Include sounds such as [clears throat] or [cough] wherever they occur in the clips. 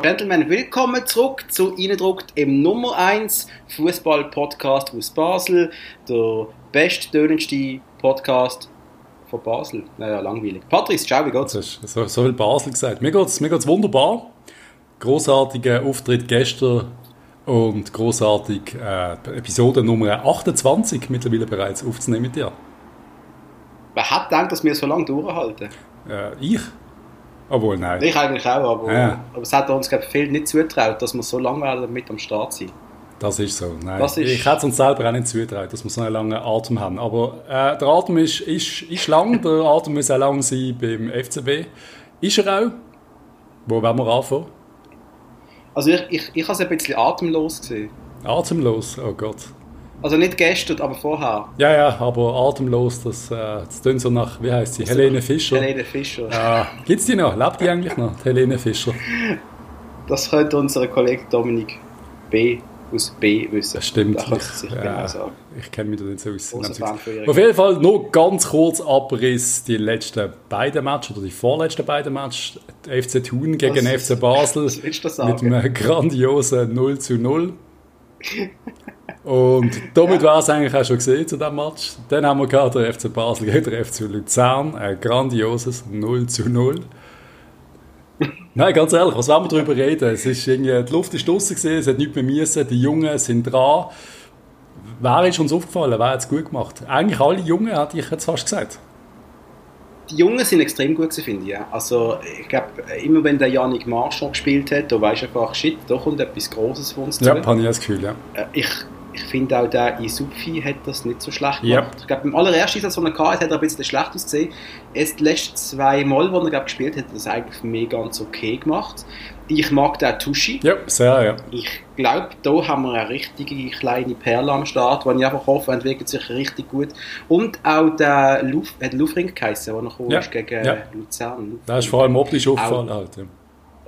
Gentlemen, willkommen zurück zu Innendruckt im Nummer 1 Fußball-Podcast aus Basel. Der besttönendste Podcast von Basel. Naja, langweilig. Patrice, ciao, wie geht's? So, so viel Basel gesagt. Mir geht's, mir geht's wunderbar. Großartiger Auftritt gestern und großartig äh, Episode Nummer 28 mittlerweile bereits aufzunehmen mit dir. Wer hat gedacht, dass wir so lange durchhalten? Äh, ich? Obwohl, nein. Ich eigentlich auch, aber, Ja. aber es hat uns glaub, ich, viel nicht zutraut, dass wir so lange mit am Start sein. Das ist so. Nein. Ist- ich hätte es uns selber auch nicht zutraut, dass wir so einen langen Atem haben. Aber äh, der Atem ist, ist, ist lang, der Atem muss auch lang sein beim FCB. Ist er auch? Wo wollen wir anfangen? Also ich, ich, ich habe es ein bisschen atemlos gesehen. Atemlos, oh Gott. Also nicht gestern, aber vorher. Ja, ja, aber atemlos, das, äh, das klingt so nach, wie heißt sie? Helene Fischer. Helene Fischer. Ah, gibt's die noch? Lebt die eigentlich noch? Die Helene Fischer. Das könnte unser Kollege Dominik B. aus B wissen. Das stimmt. Da kann es sich Ich, genau ja, sagen. ich kenne mich da nicht so aus. Auf jeden Fall nur ganz kurz Abriss die letzten beiden Matches oder die vorletzten beiden Matches. Die FC Thun gegen Was- FC Basel [laughs] mit einem grandiosen 0 zu 0. [laughs] Und damit war es eigentlich auch schon gesehen zu diesem Match. Dann haben wir gehabt, der FC Basel gegen den FC Luzern. Ein grandioses 0 zu 0. Nein, ganz ehrlich, was wollen wir darüber reden? Es ist irgendwie, die Luft ist draussen gewesen, es hat nichts mehr müssen, die Jungen sind dran. Wer ist uns aufgefallen? Wer hat es gut gemacht? Eigentlich alle Jungen, hätte ich jetzt fast gesagt. Die Jungen sind extrem gut gewesen, finde ich. Ja. Also ich glaube, immer wenn der Yannick Marchand gespielt hat, da weisst du einfach, shit, da kommt etwas Großes von uns Ja, habe ich das Gefühl, ja. Äh, Ich, ich finde auch, der Isufi hat das nicht so schlecht gemacht. Ich glaube, beim allerersten Einsatz, den er hatte, hat er ein bisschen schlecht ausgesehen. Erst die letzten zwei Mal, wo er glaub, gespielt hat, hat er das eigentlich für mich ganz okay gemacht. Ich mag den Tuschi. Ja, sehr, ja. Ich glaube, da haben wir eine richtige kleine Perle am Start, die ich einfach hoffe, entwickelt sich richtig gut. Und auch der Luf, hat Lufring geheißen, der noch Ja. ist gegen Ja. Luzern. Das ist vor allem optisch aufgefallen halt. Ja.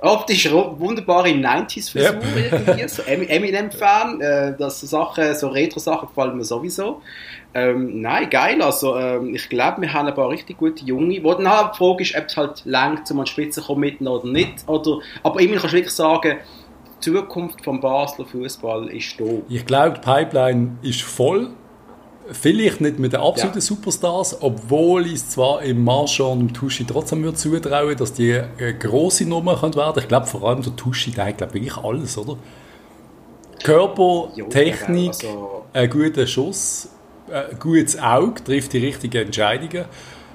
Optisch wunderbare 90s-Frisur Ja. irgendwie, so Em- Eminem-Fan, äh, das so Sachen, so Retro-Sachen gefallen mir sowieso. Ähm, nein, geil, also ähm, ich glaube, wir haben ein paar richtig gute Junge, wo dann halt die Frage ist, ob es halt lang zum an die Spitze kommen mit oder nicht, oder, aber immerhin kannst du wirklich sagen, die Zukunft vom Basler Fußball ist da. Ich glaube, die Pipeline ist voll. Vielleicht nicht mit den absoluten Ja. Superstars, obwohl ich es zwar im Marchand und im Tuschi trotzdem würde zutrauen, dass die eine grosse Nummer können werden Ich glaube, vor allem der Tuschi, der hat glaube wirklich alles, oder? Körper, Ja, Technik, also- ein guter Schuss, ein gutes Auge, trifft die richtigen Entscheidungen.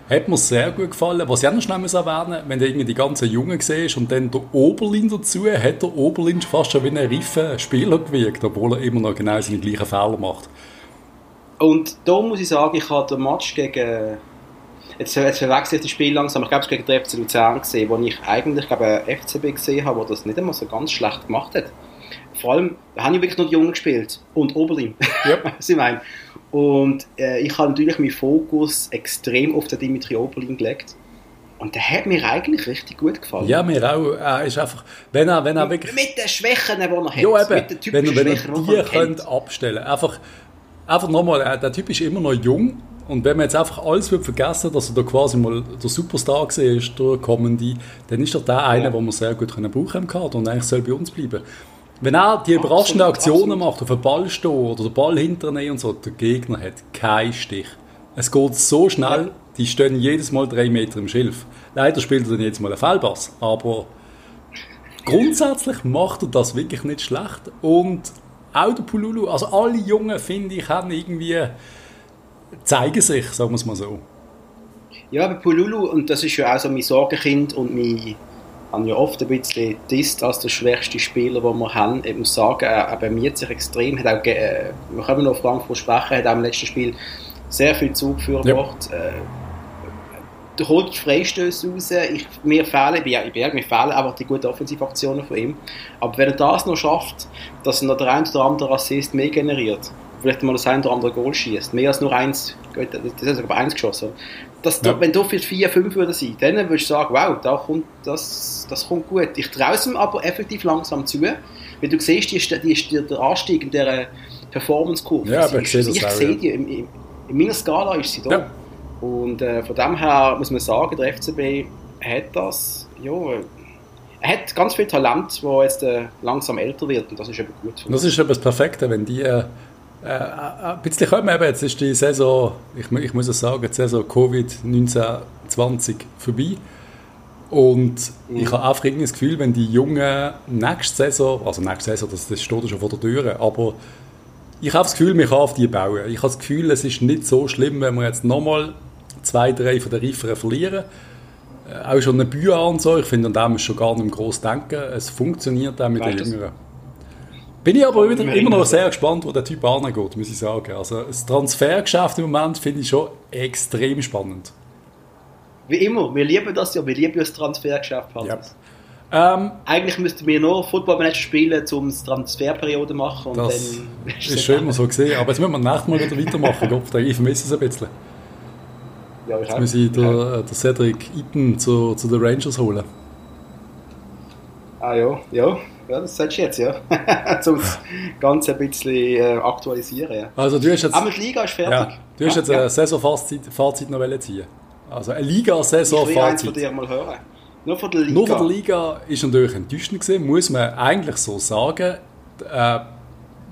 Hat mir sehr gut gefallen. Was ich auch noch schnell muss erwähnen wenn du irgendwie die ganzen Jungen siehst und dann der Oberlin dazu, hat der Oberlin fast schon wie ein reifer Spieler gewirkt, obwohl er immer noch genau seine gleichen Fehler macht. Und da muss ich sagen, ich habe den Match gegen. Jetzt, jetzt verwechselt das Spiel langsam. Ich glaube, es gegen den FC Luzern gesehen, wo ich eigentlich glaube, FCB gesehen habe, der das nicht einmal so ganz schlecht gemacht hat. Vor allem, haben ja wirklich nur die Jungen gespielt. Und Oberlin. Ja. [laughs] Was ich meine. Und äh, ich habe natürlich meinen Fokus extrem auf den Dimitri Oberlin gelegt. Und der hat mir eigentlich richtig gut gefallen. Ja, mir auch. Er ist einfach, wenn er, wenn er wirklich... Mit den Schwächen, die er hat. Ja, mit den eben, wenn, typischen wenn er Schwächen, die die man kennt. könnt abstellen Einfach, einfach nochmal, äh, der Typ ist immer noch jung. Und wenn man jetzt einfach alles wird vergessen, dass er da quasi mal der Superstar gesehen ist, der kommende, dann ist er der eine, Ja. den wir sehr gut können brauchen im Kader und eigentlich soll bei uns bleiben. Wenn er die überraschenden Absolut, Aktionen absolut. macht, auf den Ball stehen oder den Ball hinternehmen und so, der Gegner hat keinen Stich. Es geht so schnell, die stehen jedes Mal drei Meter im Schilf. Leider spielt er dann jetzt mal einen Fehlpass, aber grundsätzlich macht er das wirklich nicht schlecht. Und auch der Pululu, also alle Jungen, finde ich, haben irgendwie, zeigen sich, sagen wir es mal so. Ja, bei Pululu, und das ist ja auch so mein Sorgenkind und mein, haben ja oft ein bisschen disst als der schwächste Spieler, den wir haben. Ich muss sagen, er, bemüht sich extrem, hat auch, äh, wir können noch auf Frankfurt sprechen, hat auch im letzten Spiel sehr viel Zugführer Ja. gemacht. Äh, holt die Freistöße raus. Ich, mir fehlen, ja, ich bin, mir fehlen einfach die guten Offensivaktionen von ihm. Aber wenn er das noch schafft, dass er noch der ein oder andere Assist mehr generiert, vielleicht mal das ein oder andere Goal schießt, mehr als nur eins, das ist aber eins geschossen. Das, Ja. Wenn du für 4, 5 würde sein, dann würdest du sagen, wow, da kommt, das, das kommt gut. Ich traue es ihm aber effektiv langsam zu, weil du siehst, die, die, ist- der Anstieg in dieser Performance-Kurve. Ja, aber ich sehe ist- das ich sehe die, in, in, in meiner Skala ist sie da. Ja. Und äh, von dem her muss man sagen, der FCB hat das, ja, äh, er hat ganz viel Talent, wo jetzt äh, langsam älter wird und das ist eben gut. Das ist eben das Perfekte, wenn die äh, äh, ein bisschen kommen. Eben, jetzt ist die Saison, ich, ich muss es sagen, die Saison Covid-19-20 vorbei. Und mhm. ich habe einfach irgendwie das Gefühl, wenn die Jungen nächste Saison, also nächste Saison, das, das steht schon vor der Tür, aber ich habe das Gefühl, man kann auf die bauen. Ich habe das Gefühl, es ist nicht so schlimm, wenn wir jetzt nochmal zwei, drei von den Reiferen verlieren. Äh, auch schon eine Bühne und so, ich finde, an dem ist schon gar nicht mehr groß denken. Es funktioniert auch mit den Jüngeren. Bin ich aber wieder, immer noch sehr gespannt, wo der Typ angeht, muss ich sagen. Also das Transfergeschäft im Moment finde ich schon extrem spannend. Wie immer, wir lieben das ja, wir lieben das Transfergeschäft. Yep. Ähm, Eigentlich müssten wir nur Football Manager spielen, um die Transferperiode zu machen. Und das dann [laughs] ist, schön, mal so gesehen. Aber jetzt müssen wir nächstes Mal wieder weitermachen. Gott, ich vermisse es ein bisschen. Ja, jetzt muss ich den, den Cedric Eaton zu, zu den Rangers holen. Ah ja, ja. Ja, das sagst du jetzt, ja. [laughs] um das Ganze ein bisschen äh, aktualisieren. Ja. Also du hast jetzt... Aber die Liga ist fertig. Ja, du hast ja, jetzt ja. ein Saisonfazit Fazit noch ziehen Also eine Liga-Saison-Fazit. Ich will von dir mal hören. Nur von der Liga. Nur von der Liga ist natürlich enttäuschend gewesen, muss man eigentlich so sagen. Äh,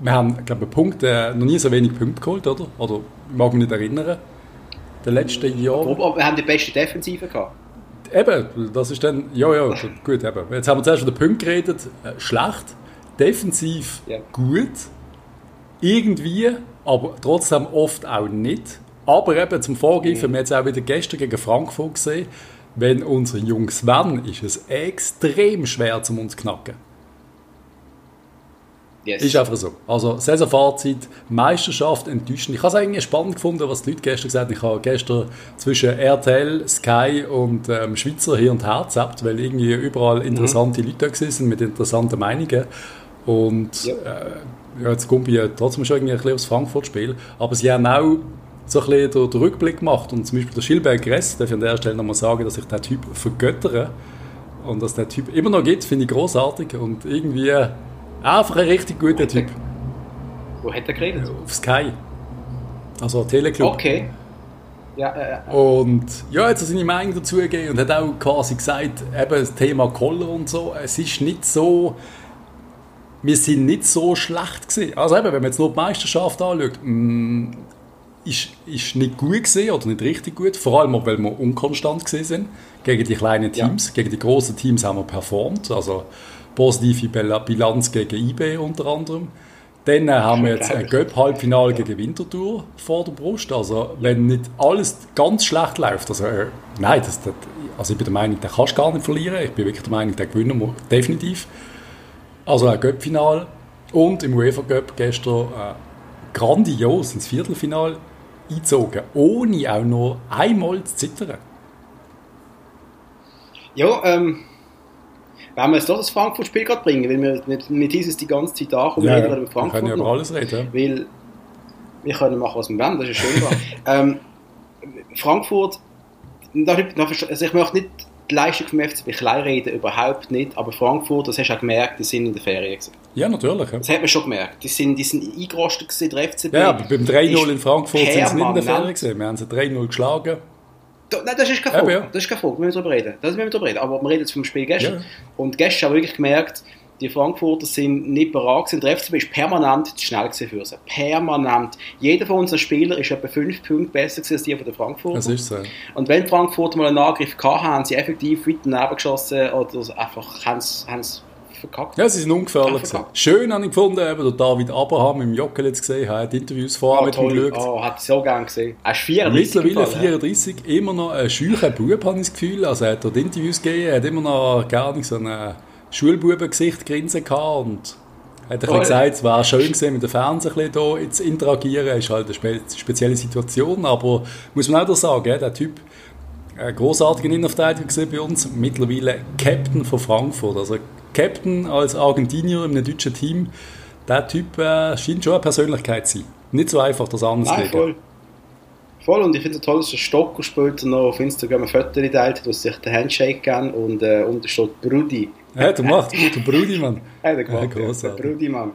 wir haben, glaube ich, Punkte, äh, noch nie so wenig Punkte geholt, oder? Oder ich mag mich nicht erinnern. Den letzten Jahren. Aber wir haben die beste Defensive gehabt. Eben, das ist dann, ja, ja, gut, eben. Jetzt haben wir zuerst von den Punkten geredet, äh, schlecht, defensiv ja. gut, irgendwie, aber trotzdem oft auch nicht. Aber eben zum Vorgreifen, mhm. wir haben jetzt auch wieder gestern gegen Frankfurt gesehen, wenn unsere Jungs werden, ist es extrem schwer, zum uns knacken. Yes. Ist einfach so. Also Saisonfazit, Meisterschaft enttäuschend. Ich habe es eigentlich spannend gefunden, was die Leute gestern gesagt haben. Ich habe gestern zwischen RTL, Sky und ähm, Schweizer hier und her gezappt, weil irgendwie überall mhm. interessante mhm. Leute da sind mit interessanten Meinungen. Und ja. Äh, ja, jetzt kommt ich trotzdem schon irgendwie ein bisschen aufs Frankfurt-Spiel. Aber sie haben auch so ein bisschen den, den Rückblick gemacht. Und zum Beispiel der Schilberg Gress, darf ich an der Stelle nochmal sagen, dass ich den Typ vergöttere. Und dass der Typ immer noch gibt, finde ich großartig. Und irgendwie Einfach ein richtig guter Typ. Wo hat er geredet? Auf Sky. Also Teleclub. Okay. Ja, ja, ja. Und ja, jetzt hat seine Meinung dazu gegeben und hat auch quasi gesagt, eben das Thema Koller und so, es ist nicht so, wir sind nicht so schlecht gewesen. Also eben, wenn man jetzt nur die Meisterschaft anschaut, mh, mm, ist, ist nicht gut gesehen oder nicht richtig gut, vor allem auch, weil wir unkonstant gesehen sind. Gegen die kleinen Teams, ja. gegen die großen Teams haben wir performt, also positive Bilanz gegen IB unter anderem. Dann haben wir jetzt ein Göpp-Halbfinale gegen Winterthur vor der Brust. Also, wenn nicht alles ganz schlecht läuft, also, äh, nein, das, das, also ich bin der Meinung, den kannst du gar nicht verlieren. Ich bin wirklich der Meinung, den gewinnen wir definitiv. Also ein Göpp-Finale und im UEFA Cup gestern äh, grandios ins Viertelfinale eingezogen, ohne auch nur einmal zu zittern. Ja, ähm, wenn wir jetzt doch das Frankfurt-Spiel gerade bringen, weil wir mit, mit dieses die ganze Zeit da ja, reden über Frankfurt. Wir können ja über alles reden. Weil wir können machen, was wir wollen, das ist schön. [laughs] ähm, Frankfurt, also ich möchte nicht die Leistung vom FCB klein reden, überhaupt nicht, aber Frankfurt, das hast du auch gemerkt, die sind in der Ferien gewesen. Ja, natürlich. Ja. Das hat man schon gemerkt. Die sind, die sind eingerostet gewesen, der FCB. Ja, aber beim 3-0 in Frankfurt sind sie nicht in der Ferien gewesen. Wir haben sie 3-0 geschlagen. Nein, das ist keine Frage. Ja, Das ist keine Frage, wir müssen darüber reden. Das müssen wir darüber reden. Aber wir reden jetzt vom Spiel gestern. Ja. Und gestern habe ich wirklich gemerkt, die Frankfurter sind nicht bereit gewesen. Der FCB ist permanent zu schnell für sie. Permanent. Jeder von unseren Spielern ist etwa fünf Punkte besser als die von der Frankfurter. Das ist so. Und wenn die Frankfurter mal einen Angriff hatten, haben sie effektiv weit daneben geschossen oder einfach haben sie verkackt. Ja, sie sind ungefährlich. Schön habe ich gefunden, eben, der David Abraham im Jockel jetzt gesehen, hat Interviews vorher oh, mit ihm geschaut. Oh, hat so gerne gesehen. Er ist 34. Mittlerweile 34, ja. immer noch ein scheucher Bub, habe ich das Gefühl. Also er hat dort Interviews gegeben, er hat immer noch gar nicht so ein Schulbubengesicht grinsen gehabt und hat er oh, gesagt, es wäre schön gewesen, mit dem Fernsehen hier zu interagieren. Es ist halt eine spe spezielle Situation, aber muss man auch sagen, der Typ ein großartiger Innenverteidiger bei uns, mittlerweile Captain von Frankfurt. Also Captain als Argentinier in einem deutschen Team, der Typ äh, scheint schon eine Persönlichkeit zu sein. Nicht so einfach, das anders Nein, voll. Voll, und ich finde es toll, dass der Stocker später noch auf Instagram ein Foto geteilt hat, wo sich den Handshake geben und äh, unten steht Brudi Ja, du machst gut, [laughs] der Brudi, Mann. Ja, der gemacht, ja, der Brudi, Mann.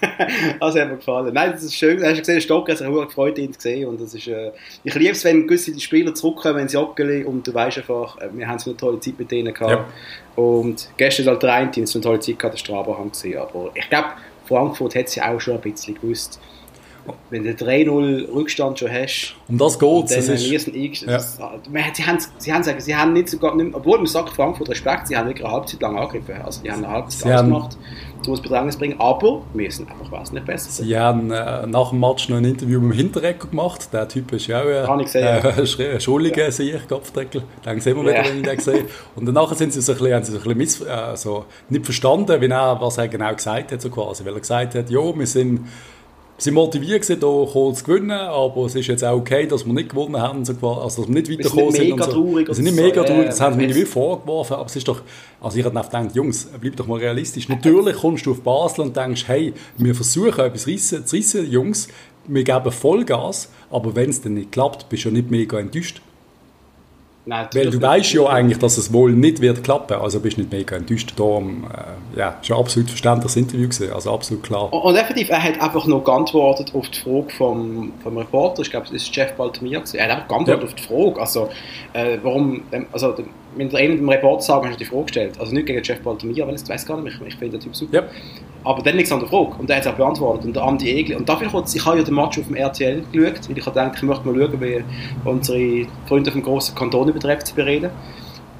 [laughs] also hat mir gefallen. Nein, das ist schön. Hast du gesehen, Stocker hat sich auch gefreut, ihn zu sehen. Und das ist, äh, ich liebe es, wenn gewisse Spieler zurückkommen ins Joggeli und du weißt einfach, äh, wir haben so eine tolle Zeit mit denen gehabt. Ja. Und gestern halt der eine Team so eine tolle Zeit gehabt, der Strabo haben gesehen. Aber ich glaube, Frankfurt hat sie auch schon ein bisschen gewusst wenn du 3-0 Rückstand schon hast. Um das geht es. Ja. Sie, haben, sie, haben, sie haben nicht sogar, nicht, obwohl man sagt, Frankfurt Respekt, sie haben wirklich eine Halbzeit lang angegriffen. Also die haben eine Halbzeit sie ausgemacht, um das Bedrängnis bringen, aber wir sind einfach was nicht besser. Sie haben äh, nach dem Match noch ein Interview mit dem Hinterrecker gemacht. Der Typ ist ja auch äh, gesehen, äh, Schuldige, ja. ich, Kopfdeckel. Den sehen wir wieder, wenn ich den sehe. Und danach sind sie so ein bisschen, haben sie so ein bisschen miss, äh, so nicht verstanden, wie er, was er genau gesagt hat, so quasi. Weil er gesagt hat, ja, wir sind sind motiviert gewesen, hier zu gewinnen, aber es ist jetzt auch okay, dass wir nicht gewonnen haben, also dass wir nicht weitergekommen sind. Mega so. Wir sind nicht mega traurig, das haben sie mir wie vorgeworfen, aber es ist doch, also ich habe gedacht, Jungs, bleib doch mal realistisch. Natürlich kommst du auf Basel und denkst, hey, wir versuchen etwas reissen, zu reissen, Jungs, wir geben Vollgas, aber wenn es dann nicht klappt, bist du ja nicht mega enttäuscht. Nein, Weil du weißt ja eigentlich, dass es wohl nicht wird klappen, also bist nicht mega enttäuscht. Darum, äh, ja, ist ein absolut verständliches Interview gewesen, also absolut klar. Und effektiv, er hat einfach noch geantwortet auf die Frage vom, vom Reporter, ich glaube, das ist Jeff Baltimore gewesen. er hat einfach geantwortet ja. auf die Frage, also äh, warum, ähm, also wenn der eine dem Reporter sagt, hast du die Frage gestellt, also nicht gegen Jeff Baltimore, weil ich weiß gar nicht, ich, ich finde den Typ super. Ja. Aber dann nichts an der Frage. Und der hat es auch beantwortet. Und der Andi Egli. Und dafür kurz, ich habe ja den Match auf dem RTL geschaut, weil ich habe gedacht, ich möchte mal schauen, wie unsere Freunde vom grossen Kanton über den FCB reden.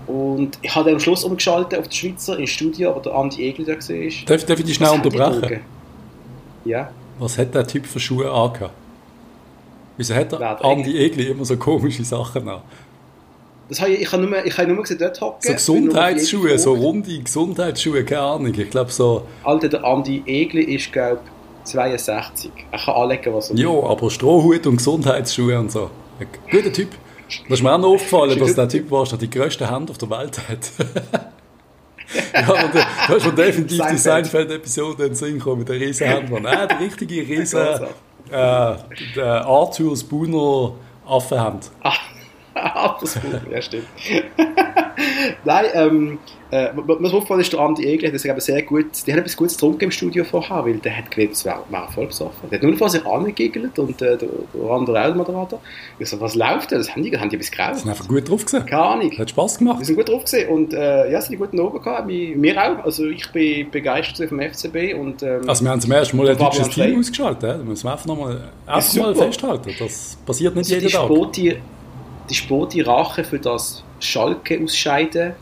Und ich habe dann am Schluss umgeschaltet auf den Schweizer ins Studio, wo der Andi Egli da war. Darf, darf ich dich schnell Was unterbrechen? Ja. Was hat der Typ für Schuhe angehabt? Wieso hat der Andi Egli immer so komische Sachen an? Das habe ich, ich habe nur, ich habe nur gesehen, dort hocken. So Gesundheitsschuhe, so runde Gesundheitsschuhe, keine Ahnung. Ich glaube so... Alter, der Andi Egli ist, glaube ich, 62. Er kann anlegen, was er will. Ja, aber Strohhut und Gesundheitsschuhe und so. Ein guter Typ. Das ist mir auch noch aufgefallen, dass der Typ war, der die grösste Hand auf der Welt hat. [laughs] ja, und du hast schon definitiv Seinfeld. die Seinfeld-Episode in den Sinn gekommen mit der riesen Hand. Nein, die richtige riesen äh, der Arthur Spooner Affenhand. Ach. [laughs] das ja, stimmt. [laughs] Nein, ähm, äh, was aufgefallen ist, der Andi Egli hat das sehr gut, die hat etwas Gutes getrunken im Studio vorher, weil der hat geglaubt, es wäre wär voll besoffen. Der hat nur vor sich angegigelt und äh, der, der andere Elmoderator. Ich so, was läuft da? Das haben die, haben die etwas geraucht. sind einfach gut drauf gewesen. Keine Ahnung. Hat Spass gemacht. Die sind gut drauf gewesen und äh, ja, sind guten Oben gehabt, mir auch. Also ich bin begeistert vom FCB und ähm, Also wir haben zum ersten Mal ein deutsches Team ausgeschaltet, das müssen wir einfach nochmal mal festhalten. Das passiert nicht also jeden Tag. Sporti die Sporti Rache für das Schalke-Ausscheiden.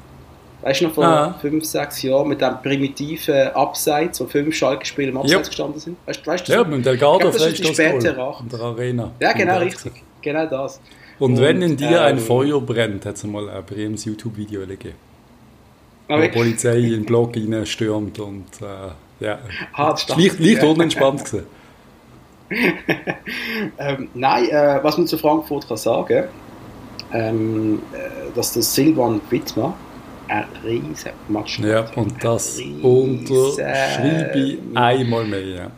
Weißt du noch, vor ah. fünf, sechs Jahren mit dem primitiven Abseits, wo fünf Schalke-Spieler im Abseits ja. gestanden sind? Weißt, weißt du, ja, mit dem Delgado ist die späte Rache. In der Arena. Ja, genau, richtig. Genau das. Und, Und wenn in dir ähm, ein Feuer brennt, hat es mal ein Brems YouTube-Video gegeben. Ah, wo die Polizei in den Block stürmt und äh, ja, ah, leicht, leicht unentspannt gewesen. [laughs] ähm, nein, äh, was man zu Frankfurt kann sagen ähm, äh, dass der Silvan Wittmer ein riesen Match Ja, und das unterschreibe ich einmal mehr. Ja.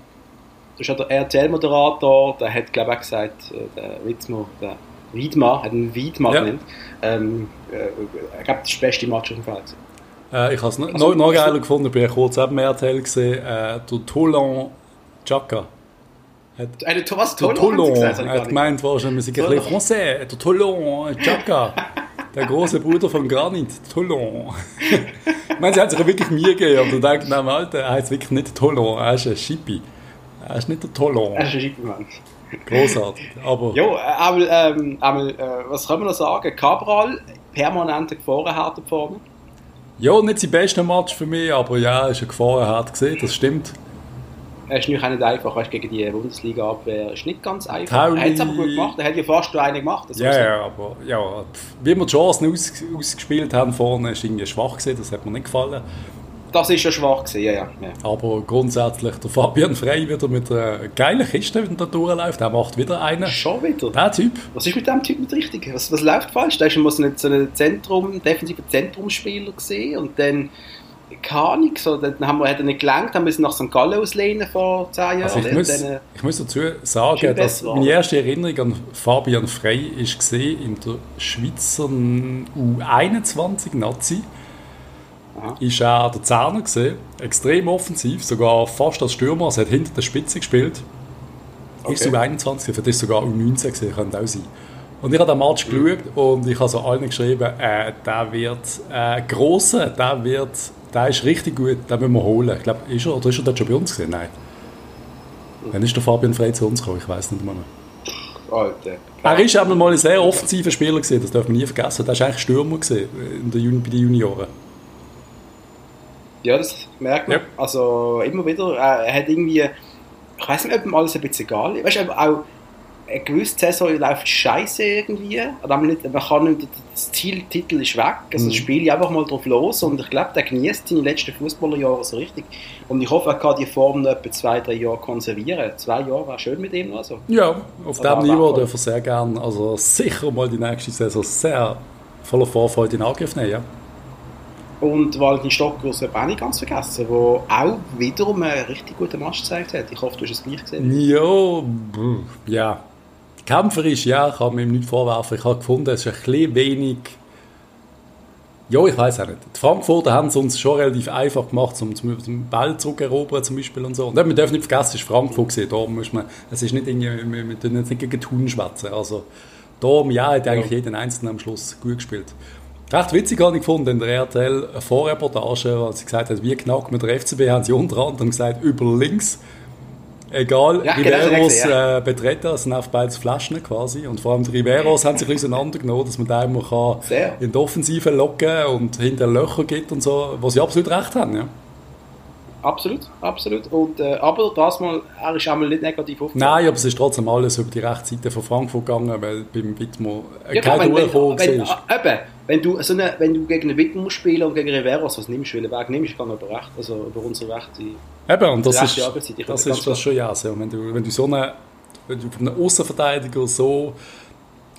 Das ist der RTL-Moderator, der hat, glaube ich, auch gesagt, äh, der Wittmer, der Wiedmar, hat einen Wiedmar ja. genannt. Ähm, äh, ich glaube, das beste Match auf dem Feld. Äh, ich habe es noch, also, noch geiler gefunden, ich bin kurz eben RTL gesehen, äh, der Toulon Chaka. Hat, eine Thomas Tollon, hat, hat gemeint, wahrscheinlich ein bisschen Français, der Tollon, Chaka, der große Bruder von Granit, Tollon. ich meine, sie hat sich wirklich Mühe gegeben, aber du denkst, nein, Alter, er heißt wirklich nicht Tollon, er ist ein Schippi. Er ist nicht der Tollon. Er ist ein Schippi, Mann. Großartig, aber... Jo, einmal, ähm, einmal äh, was können wir noch sagen? Cabral, permanente Gefahrenhärte vorne. Ja, nicht sein bester Match für mich, aber ja, ist eine Gefahrenhärte gesehen, das stimmt. Es ist nicht einfach, weißt, gegen die Bundesliga-Abwehr ist nicht ganz einfach. Tauli. Er hat es aber gut gemacht, er hat ja fast eine gemacht. Ja, ja, aber ja, wie wir die Chancen aus, ausgespielt haben vorne, ist irgendwie schwach gewesen, das hat mir nicht gefallen. Das ist ja schwach gewesen, ja, ja. Aber grundsätzlich, der Fabian Frey wieder mit einer geilen Kiste, wenn er durchläuft, der macht wieder einen. Schon wieder? Der Typ. Was ist mit dem Typ nicht richtig? Was, was läuft falsch? Da ist immer so ein, so ein Zentrum, defensiver Zentrumsspieler gesehen und dann keine Ahnung, so, dann haben wir, hat er nicht gelangt, haben wir nach St. Gallen auslehnen vor zehn Jahren. Also ich, muss, dann, ich muss dazu sagen, dass meine erste Erinnerung an Fabian Frey ist gesehen in der Schweizer U21 Nazi, Aha. ist er der Zerner gesehen, extrem offensiv, sogar fast als Stürmer, also er hat hinter der Spitze gespielt. Okay. Ist sogar 21, für das sogar um 19 gesehen, könnte auch sein. Und ich habe den Match mhm. geschaut und ich habe so allen geschrieben, äh, der wird äh, grosser, der wird, der ist richtig gut, den müssen wir holen. Ich glaube, ist er, oder ist er dort schon bei uns gesehen? Nein. Wann ist der Fabian Frey zu uns gekommen? Ich weiß nicht mehr. Alter. Er ist einmal mal ein sehr offensiver Spieler gewesen, das darf man nie vergessen. Der war eigentlich Stürmer gewesen in der Juni, bei den Junioren. Ja, das merkt man. Ja. Also immer wieder, äh, er hat irgendwie, ich weiß nicht, ob ihm alles ein bisschen egal ist. Weißt du, auch eine gewisse Saison läuft scheiße irgendwie. Man, nicht, man kann nicht, das Zieltitel ist weg. Also mhm. spiele ich einfach mal drauf los und ich glaube, der genießt seine letzten Fußballerjahre so richtig. Und ich hoffe, er kann die Form noch etwa zwei, drei Jahre konservieren. Zwei Jahre wäre schön mit ihm. Also. Ja, auf diesem Niveau dürfen wir sehr gerne, also sicher mal die nächste Saison sehr voller Vorfreude in Angriff nehmen. Ja. Und Valentin Stocker sollte auch nicht ganz vergessen, der auch wiederum einen richtig guten Match gezeigt hat. Ich hoffe, du hast es gleich gesehen. Ja, ja. Kämpferisch, ja, ich kann mir nicht vorwerfen. Ich habe gefunden, es ist ein bisschen wenig... Ja, ich weiß auch nicht. Die Frankfurter haben es uns schon relativ einfach gemacht, um den Ball zurückerobern zum Beispiel und so. Und man darf nicht vergessen, es ist Frankfurt gewesen. Da muss man, es ist nicht irgendwie, wir, tun jetzt nicht gegen Thun schwätzen. Also, da, ja, hat eigentlich ja. jeden Einzelnen am Schluss gut gespielt. Recht witzig habe ich gefunden in der RTL Vorreportage, als sie gesagt hat, wie knackt mit der FCB, haben sie unter anderem gesagt, über links, egal ja, Riveros genau, ja. äh, betreten, sind auf beide Flaschen quasi. Und vor allem die Riveros haben sich auseinandergenommen, dass man da immer kann in die Offensive locken und hinter Löcher geht und so, wo sie absolut recht haben. Ja. Absolut, absolut. Und, äh, aber das mal, er ist einmal nicht negativ aufgefallen. Nein, aber es ist trotzdem alles über die rechte Seite von Frankfurt gegangen, weil beim Wittmo äh, ja, kein Durchkommen wenn, eben, wenn du, so eine, wenn du gegen einen Wittmo spielen und gegen Riveros, was nimmst du, welchen Weg nimmst, kann über recht, also über unsere rechte Eben, und das ist, das, ist das schon ja so. Wenn du, wenn du so eine, wenn du von einem Außenverteidiger so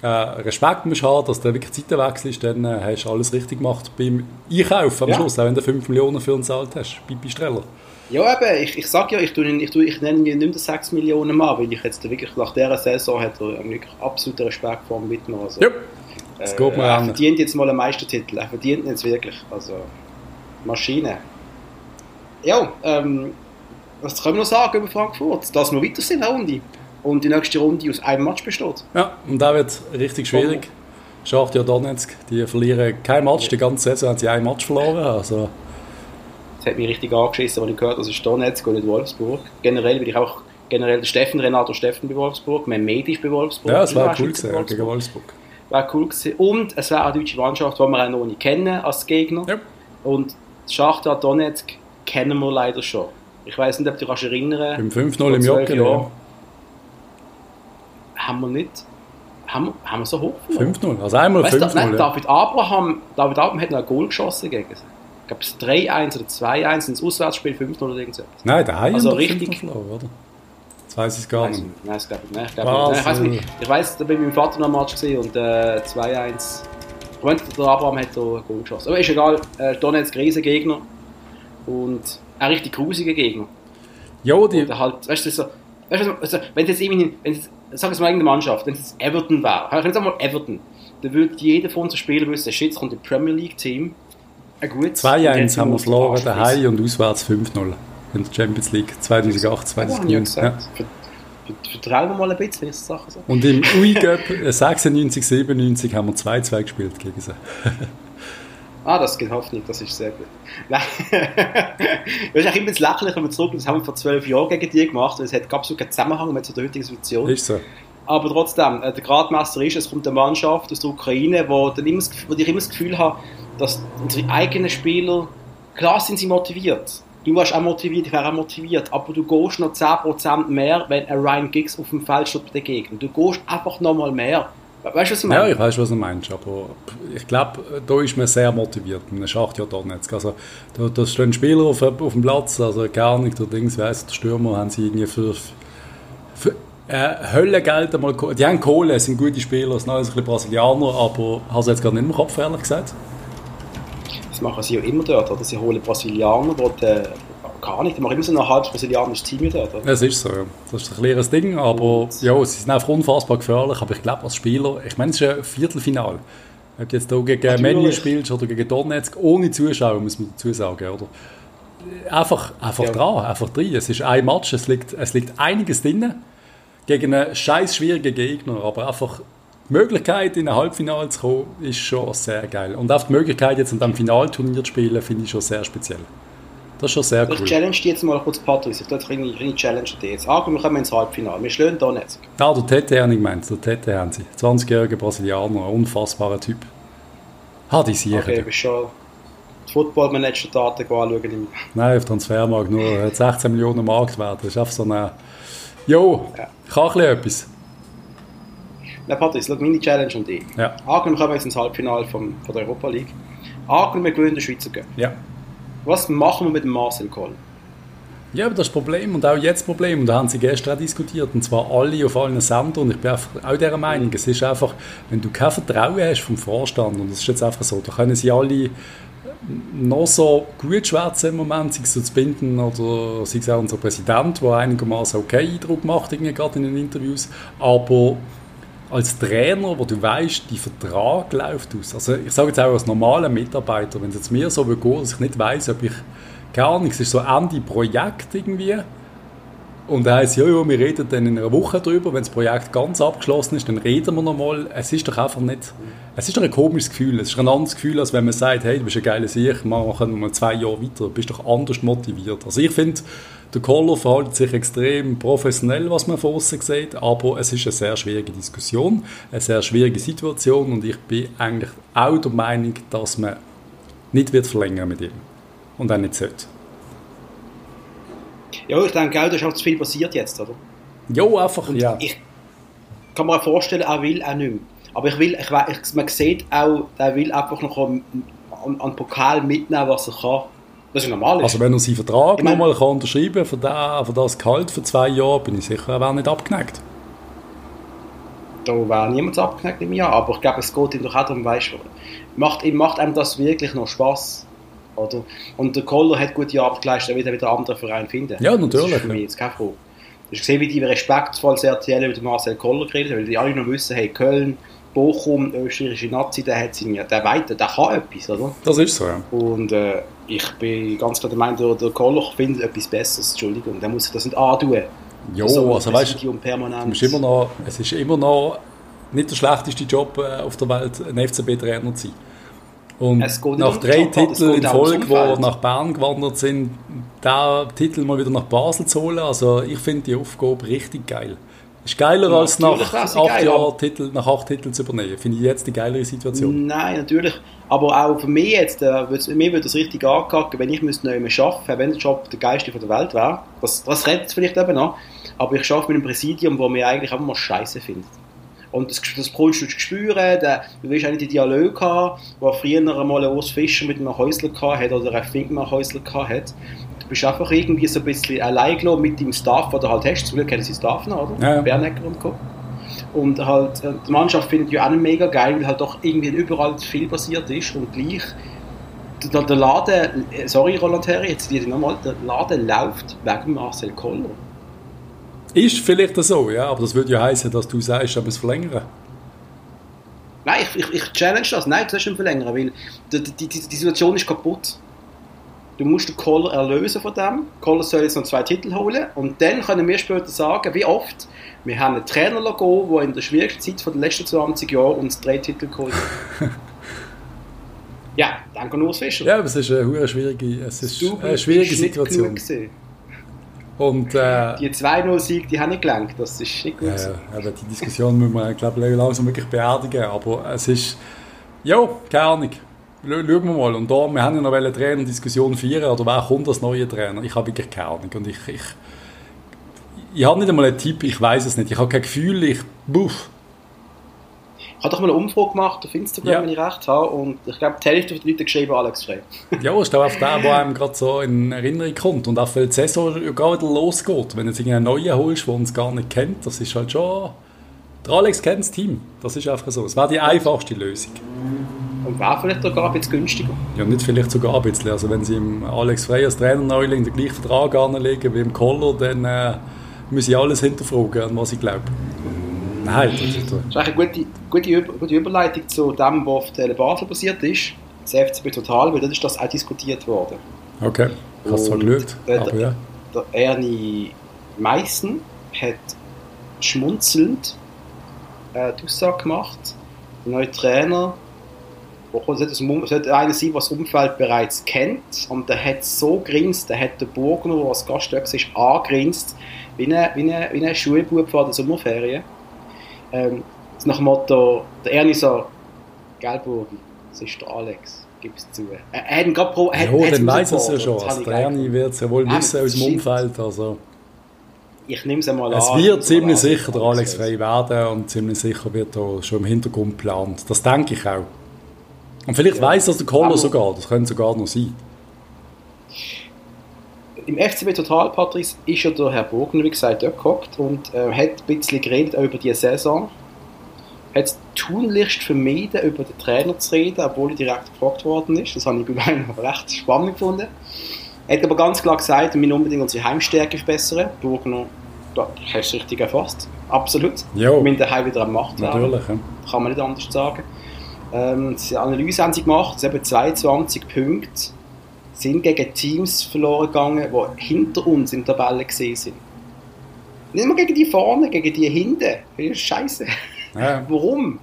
äh, Respekt musst haben, dass der wirklich Zeiten wechselst, dann äh, hast du alles richtig gemacht beim Einkaufen am ja. Schluss, auch wenn du 5 Millionen für uns zahlt hast, Pipi Streller. Ja, eben, ich, ich sage ja, ich, tue, ich, tue, ich nenne ihn nicht mehr 6 Millionen Mal, weil ich jetzt wirklich nach dieser Saison hat er wirklich absoluten Respekt vor dem Wittmer. Also, das äh, geht mir Er verdient jetzt mal einen Meistertitel, er verdient jetzt wirklich, also Maschine. Ja, ähm, was können wir noch sagen über Frankfurt? Dass wir weiter sind der Runde und die nächste Runde aus einem Match besteht. Ja, und da wird richtig schwierig. Schachtja Donetsk, die verlieren kein Match, die ganze Saison haben sie ein Match verloren. Also. Das hat mich richtig angeschissen, als ich gehört habe, das ist Donetsk und nicht Wolfsburg. Generell will ich auch generell der Steffen, Renato Steffen bei Wolfsburg, Mehmedi ist bei Wolfsburg. Ja, es war cool gewesen, gegen Wolfsburg. War cool gewesen. Und es wäre eine deutsche Mannschaft, die wir auch noch nicht kennen als Gegner. Ja. Und Schachtja Donetsk kennen wir leider schon. Ich weiß nicht, ob du dich erinnern kannst. Im 5-0 im Jocken, ja haben wir nicht haben, wir, haben wir so hoch 5-0, also einmal 5-0. Nein, David Abraham, David Abraham hat noch ein Goal geschossen gegen sie. Ich glaube, es 3-1 oder 2-1 ins Auswärtsspiel 5-0 oder irgendwas. Nein, der also richtig verloren, oder? Das weiß ich gar nicht. Nein, das glaube ich nicht. Ich, glaub, nicht. ich weiß nicht. Ich weiß, da bin ich mit meinem Vater noch Match gesehen und äh, 2-1. Ich meine, der Abraham hat so ein Goal geschossen. Aber ist egal, äh, Donetsk Riesengegner und ein richtig grusiger Gegner. Ja, die... Und halt, weißt du, so, weißt du, also, wenn jetzt irgendwie, wenn jetzt sag es mal irgendeine Mannschaft, wenn es Everton wäre, ich jetzt einmal Everton, dann würde jeder von unseren Spielern wissen, shit, es kommt ein Premier League Team, ein gutes. 2-1 haben wir verloren, daheim und auswärts 5-0 in der Champions League 2008, 2009. Ja. Vertrauen wir mal ein bisschen, wenn ich Sachen sage. Und im UI-Cup 96, 97 haben wir 2-2 gespielt gegen sie. [laughs] Ah, das geht Hoffnung, das ist sehr gut. [laughs] Nein. das ist auch immer das Lächerliche, wenn wir zurück, das haben wir vor zwölf Jahren gegen die gemacht und es hat absolut keinen Zusammenhang mit der heutigen Situation. Ist so. Aber trotzdem, äh, der Gradmesser ist, es kommt eine Mannschaft aus der Ukraine, wo, dann immer, wo ich immer das Gefühl habe, dass unsere eigenen Spieler, klar sind sie motiviert. Du warst auch motiviert, ich wäre auch motiviert, aber du gehst noch 10% mehr, wenn ein Ryan Giggs auf dem Feld steht bei der Gegend. Du gehst einfach noch mal mehr. Weißt du, was ich meine? Ja, ich weiß, was du meinst, aber ich glaube, da ist man sehr motiviert, man schacht ja Donetsk. Also, da, da stehen Spieler auf, auf dem Platz, also gar nicht, der Dings, weiss, der Stürmer haben sie irgendwie für, für äh, Höllengeld einmal, die haben Kohle, sind gute Spieler, sind alles ein bisschen Brasilianer, aber hast du jetzt gerade nicht im Kopf, ehrlich gesagt? Machen sie ja immer dort, oder? Sie holen Brasilianer, die gar nicht. Die machen immer so ein halbes brasilianisches Team dort. Oder? Es ist so, ja. Das ist ein kleines Ding, aber ja, sie sind einfach unfassbar gefährlich. Aber ich glaube, als Spieler, ich meine, es ist ein Viertelfinal. Ob du jetzt hier gegen Natürlich. Menu spielst oder gegen Donetsk, ohne Zuschauer, muss man dazu sagen, oder? Einfach, einfach Ja. dran, einfach drin. Es ist ein Match, es liegt, es liegt einiges drin gegen einen scheiß schwierigen Gegner, aber einfach die Möglichkeit, in ein Halbfinale zu kommen, ist schon sehr geil. Und auch die Möglichkeit, jetzt an diesem Finalturnier zu spielen, finde ich schon sehr speziell. Das ist schon sehr Ich cool. challenge dich jetzt mal kurz, Patrice. Ich eine kleine Challenge dich jetzt. Angenommen, wir kommen ins Halbfinale. Wir schlagen Donetsk. Ah, der Tete habe ich gemeint. Der Tete haben sie. 20-jähriger Brasilianer, ein unfassbarer Typ. Ha, die sicher. Okay, bist schon Football-Manager-Daten anschauen. Nein, auf Transfermarkt nur hat 16 Millionen Marktwert. Das ist einfach so eine... Jo, Ja. kann ein bisschen etwas. Nein, Patrice, schau meine Challenge an dich. Ja. Angenommen, wir kommen jetzt ins Halbfinale vom, von der Europa League. Angenommen, wir gewinnen den Schweizer Cup. Ja. Was machen wir mit dem Marcel Koll? Ja, aber das ist das Problem und auch jetzt das Problem. Und da haben sie gestern auch diskutiert. Und zwar alle auf allen Sendern. Und ich bin einfach auch dieser Meinung. Es ist einfach, wenn du kein Vertrauen hast vom Vorstand, und das ist jetzt einfach so, da können sie alle noch so gut schwätzen im Moment, sei es so zu binden oder sei es auch unser Präsident, der einigermaßen okay Eindruck macht, irgendwie gerade in den Interviews. Aber als Trainer, wo du weißt, die Vertrag läuft aus. Also ich sage jetzt auch als normaler Mitarbeiter, wenn es jetzt mir so geht, dass ich nicht weiß, ob ich keine Ahnung, es ist so Ende Projekt irgendwie. Und er heisst, ja, ja, wir reden dann in einer Woche drüber, wenn das Projekt ganz abgeschlossen ist, dann reden wir nochmal. Es ist doch einfach nicht, es ist doch ein komisches Gefühl. Es ist ein anderes Gefühl, als wenn man sagt, hey, du bist ein geiler Sieg, machen wir mal zwei Jahre weiter, du bist doch anders motiviert. Also ich finde, der Koller verhält sich extrem professionell, was man von außen sieht, aber es ist eine sehr schwierige Diskussion, eine sehr schwierige Situation und ich bin eigentlich auch der Meinung, dass man nicht wird verlängern mit ihm und auch nicht sollte. Ja, ich denke auch, da ist auch zu viel passiert jetzt, oder? Jo, einfach, Und ja. ich kann mir auch vorstellen, er will auch nicht mehr. Aber ich will, ich, ich, man sieht auch, er will einfach noch an, an, Pokal mitnehmen, was er kann. Das ist normal. Also wenn er seinen Vertrag Ich mein- nochmal kann unterschreiben für, den, für das Gehalt für zwei Jahre, bin ich sicher, er wäre nicht abgeneigt. da wäre niemand abgeneigt im Jahr. Aber ich glaube, es geht ihm doch auch darum, weißt du, macht, ihm macht einem das wirklich noch Spaß. Oder? Und der Koller hat gute Arbeit geleistet, er wird er wieder einen anderen Verein finden. Ja, natürlich, Das ist für mich jetzt keine Frage. Du hast gesehen, wie die respektvoll das RTL über Marcel Koller geredet weil die alle noch wissen, hey, Köln, Bochum, österreichische Nazi, der hat seine, der weiter, der kann etwas, oder? Das ist so, ja. Und äh, ich bin ganz klar der Meinung, der, Koller findet etwas Besseres, Entschuldigung, der muss sich das nicht antun. Jo, So ein also weißt du, immer noch, es ist immer noch nicht der schlechteste Job äh, auf der Welt, ein FCB-Trainer zu sein. Und nach drei Titeln in auch Folge, die nach Bern gewandert sind, den Titel mal wieder nach Basel zu holen, also ich finde die Aufgabe richtig geil. Ist geiler als nach acht geil, Jahren Titel, nach acht Titeln zu übernehmen. Finde ich jetzt die geilere Situation. Nein, natürlich. Aber auch für mich jetzt, äh, mir würde das richtig ankacken, wenn ich müsste neu arbeiten wenn der Job der geilste von der Welt wäre. Das, das rettet es vielleicht eben noch. Aber ich arbeite mit einem Präsidium, wo mir eigentlich einfach mal Scheiße findet. Und das, das brauchst du zu spüren, der, du willst eigentlich die Dialoge haben, wo früher einmal ein Fischer mit einem Häusler hat oder ein Fink mit einem Häusler hat. Du bist einfach irgendwie so ein bisschen allein gelassen mit deinem Staff, den du halt hast. Zum Glück kennen sie Staff noch, oder? Ja, ja. Bernecker und Co. Und halt, äh, die Mannschaft findet ja auch nicht mega geil, weil halt doch irgendwie überall viel passiert ist und gleich der, Laden, äh, sorry Roland Herri, jetzt die nochmal, der Laden läuft wegen Marcel Koller. Ist vielleicht so, ja, aber das würde ja heißen, dass du sagst, ob es verlängern. Nein, ich, ich, ich challenge das, nein, das ist nicht verlängern, weil die, die, die, Situation ist kaputt. Du musst den Koller erlösen von dem. Koller soll jetzt noch zwei Titel holen und dann können wir später sagen, wie oft wir haben einen Trainer gehen, der in der schwierigsten Zeit von den letzten 20 Jahren uns drei Titel geholt hat. [laughs] ja, danke Urs Fischer. Ja, aber es ist eine schwierige, es ist eine schwierige Situation. Und äh, Die 2-0-Sieg, die haben nicht gelangt, das ist nicht gut. Ja, aber die Diskussion müssen wir, glaube ich, langsam wirklich beerdigen. Aber es ist, ja, keine Ahnung. Schau- Schauen wir mal. Und da, wir haben ja noch eine Trainerdiskussion feiern, oder wer kommt als neuer Trainer? Ich habe wirklich keine Ahnung. Und ich, ich, ich habe nicht einmal einen Tipp, ich weiß es nicht. Ich habe kein Gefühl, ich, buff. Habe doch mal eine Umfrage gemacht auf Instagram, Ja. wenn ich recht habe, und ich glaube, die Hälfte der Leute geschrieben Alex Frey. [laughs] Ja, ist auch auf der, der einem gerade so in Erinnerung kommt. Und auch weil die Saison ja gerade wieder losgeht. Wenn du jetzt irgendeinen neuen holst, der uns gar nicht kennt, das ist halt schon... Der Alex kennt das Team. Das ist einfach so. Es wäre die einfachste Lösung. Und wäre vielleicht sogar ein bisschen günstiger. Ja, nicht vielleicht sogar ein bisschen. Also wenn sie im Alex Frey als Trainer Neuling den gleichen Vertrag anlegen wie im Koller, dann äh, müssen sie alles hinterfragen, an was ich glaube. Nein, das ist Das ist eine gute, gute, Über- gute Überleitung zu dem, was auf Tele Basel passiert ist. Das FCB Total, weil dort ist das auch diskutiert worden. Okay, ich habe es zwar geschaut, aber ja. Der Ernie Meissen hat schmunzelnd äh, die Aussage gemacht, der neue Trainer, wo sollte, einer sein, der das Umfeld bereits kennt, und der hat so grinst, der hat den Burgner, der als Gast dort war, angrinst, wie ein, wie ein, wie ein Schulbub vor der Sommerferien. Ähm, nach dem Motto, der Ernie so, gell Burgi, das ist der Alex, gib es zu. Er, er hat ihn gerade pro, er Ja, er dann weiß es ja schon. Also der Ernie wird es ja wohl wissen aus dem. Umfeld. Also, Ich nehme es einmal es an. wird ziemlich sicher es der. Alex frei werden und ziemlich sicher wird er schon im Hintergrund geplant. Das denke ich auch. Und vielleicht Ja. weiß das der Aber- sogar. Das könnte sogar noch sein. Im FCB Total, Patrice, ist ja der Herr Burgner, wie gesagt, dort gehockt und äh, hat ein bisschen geredet über die Saison. Hat es tunlichst vermieden, über den Trainer zu reden, obwohl er direkt gefragt worden ist. Das habe ich bei meinem [laughs] recht spannend gefunden. Er hat aber ganz klar gesagt, wir müssen unbedingt unsere Heimstärke verbessern. Burgner, da hast du es richtig erfasst. Absolut. Ja. Wir müssen daheim wieder am Macht werden. Natürlich. Ja. kann man nicht anders sagen. Ähm, die Analyse haben sie gemacht, es eben 22 Punkte sind gegen Teams verloren gegangen, die hinter uns in der Tabelle gesehen sind. Nicht mal gegen die vorne, gegen die hinten. Das ist scheiße. Ja. [laughs] Warum?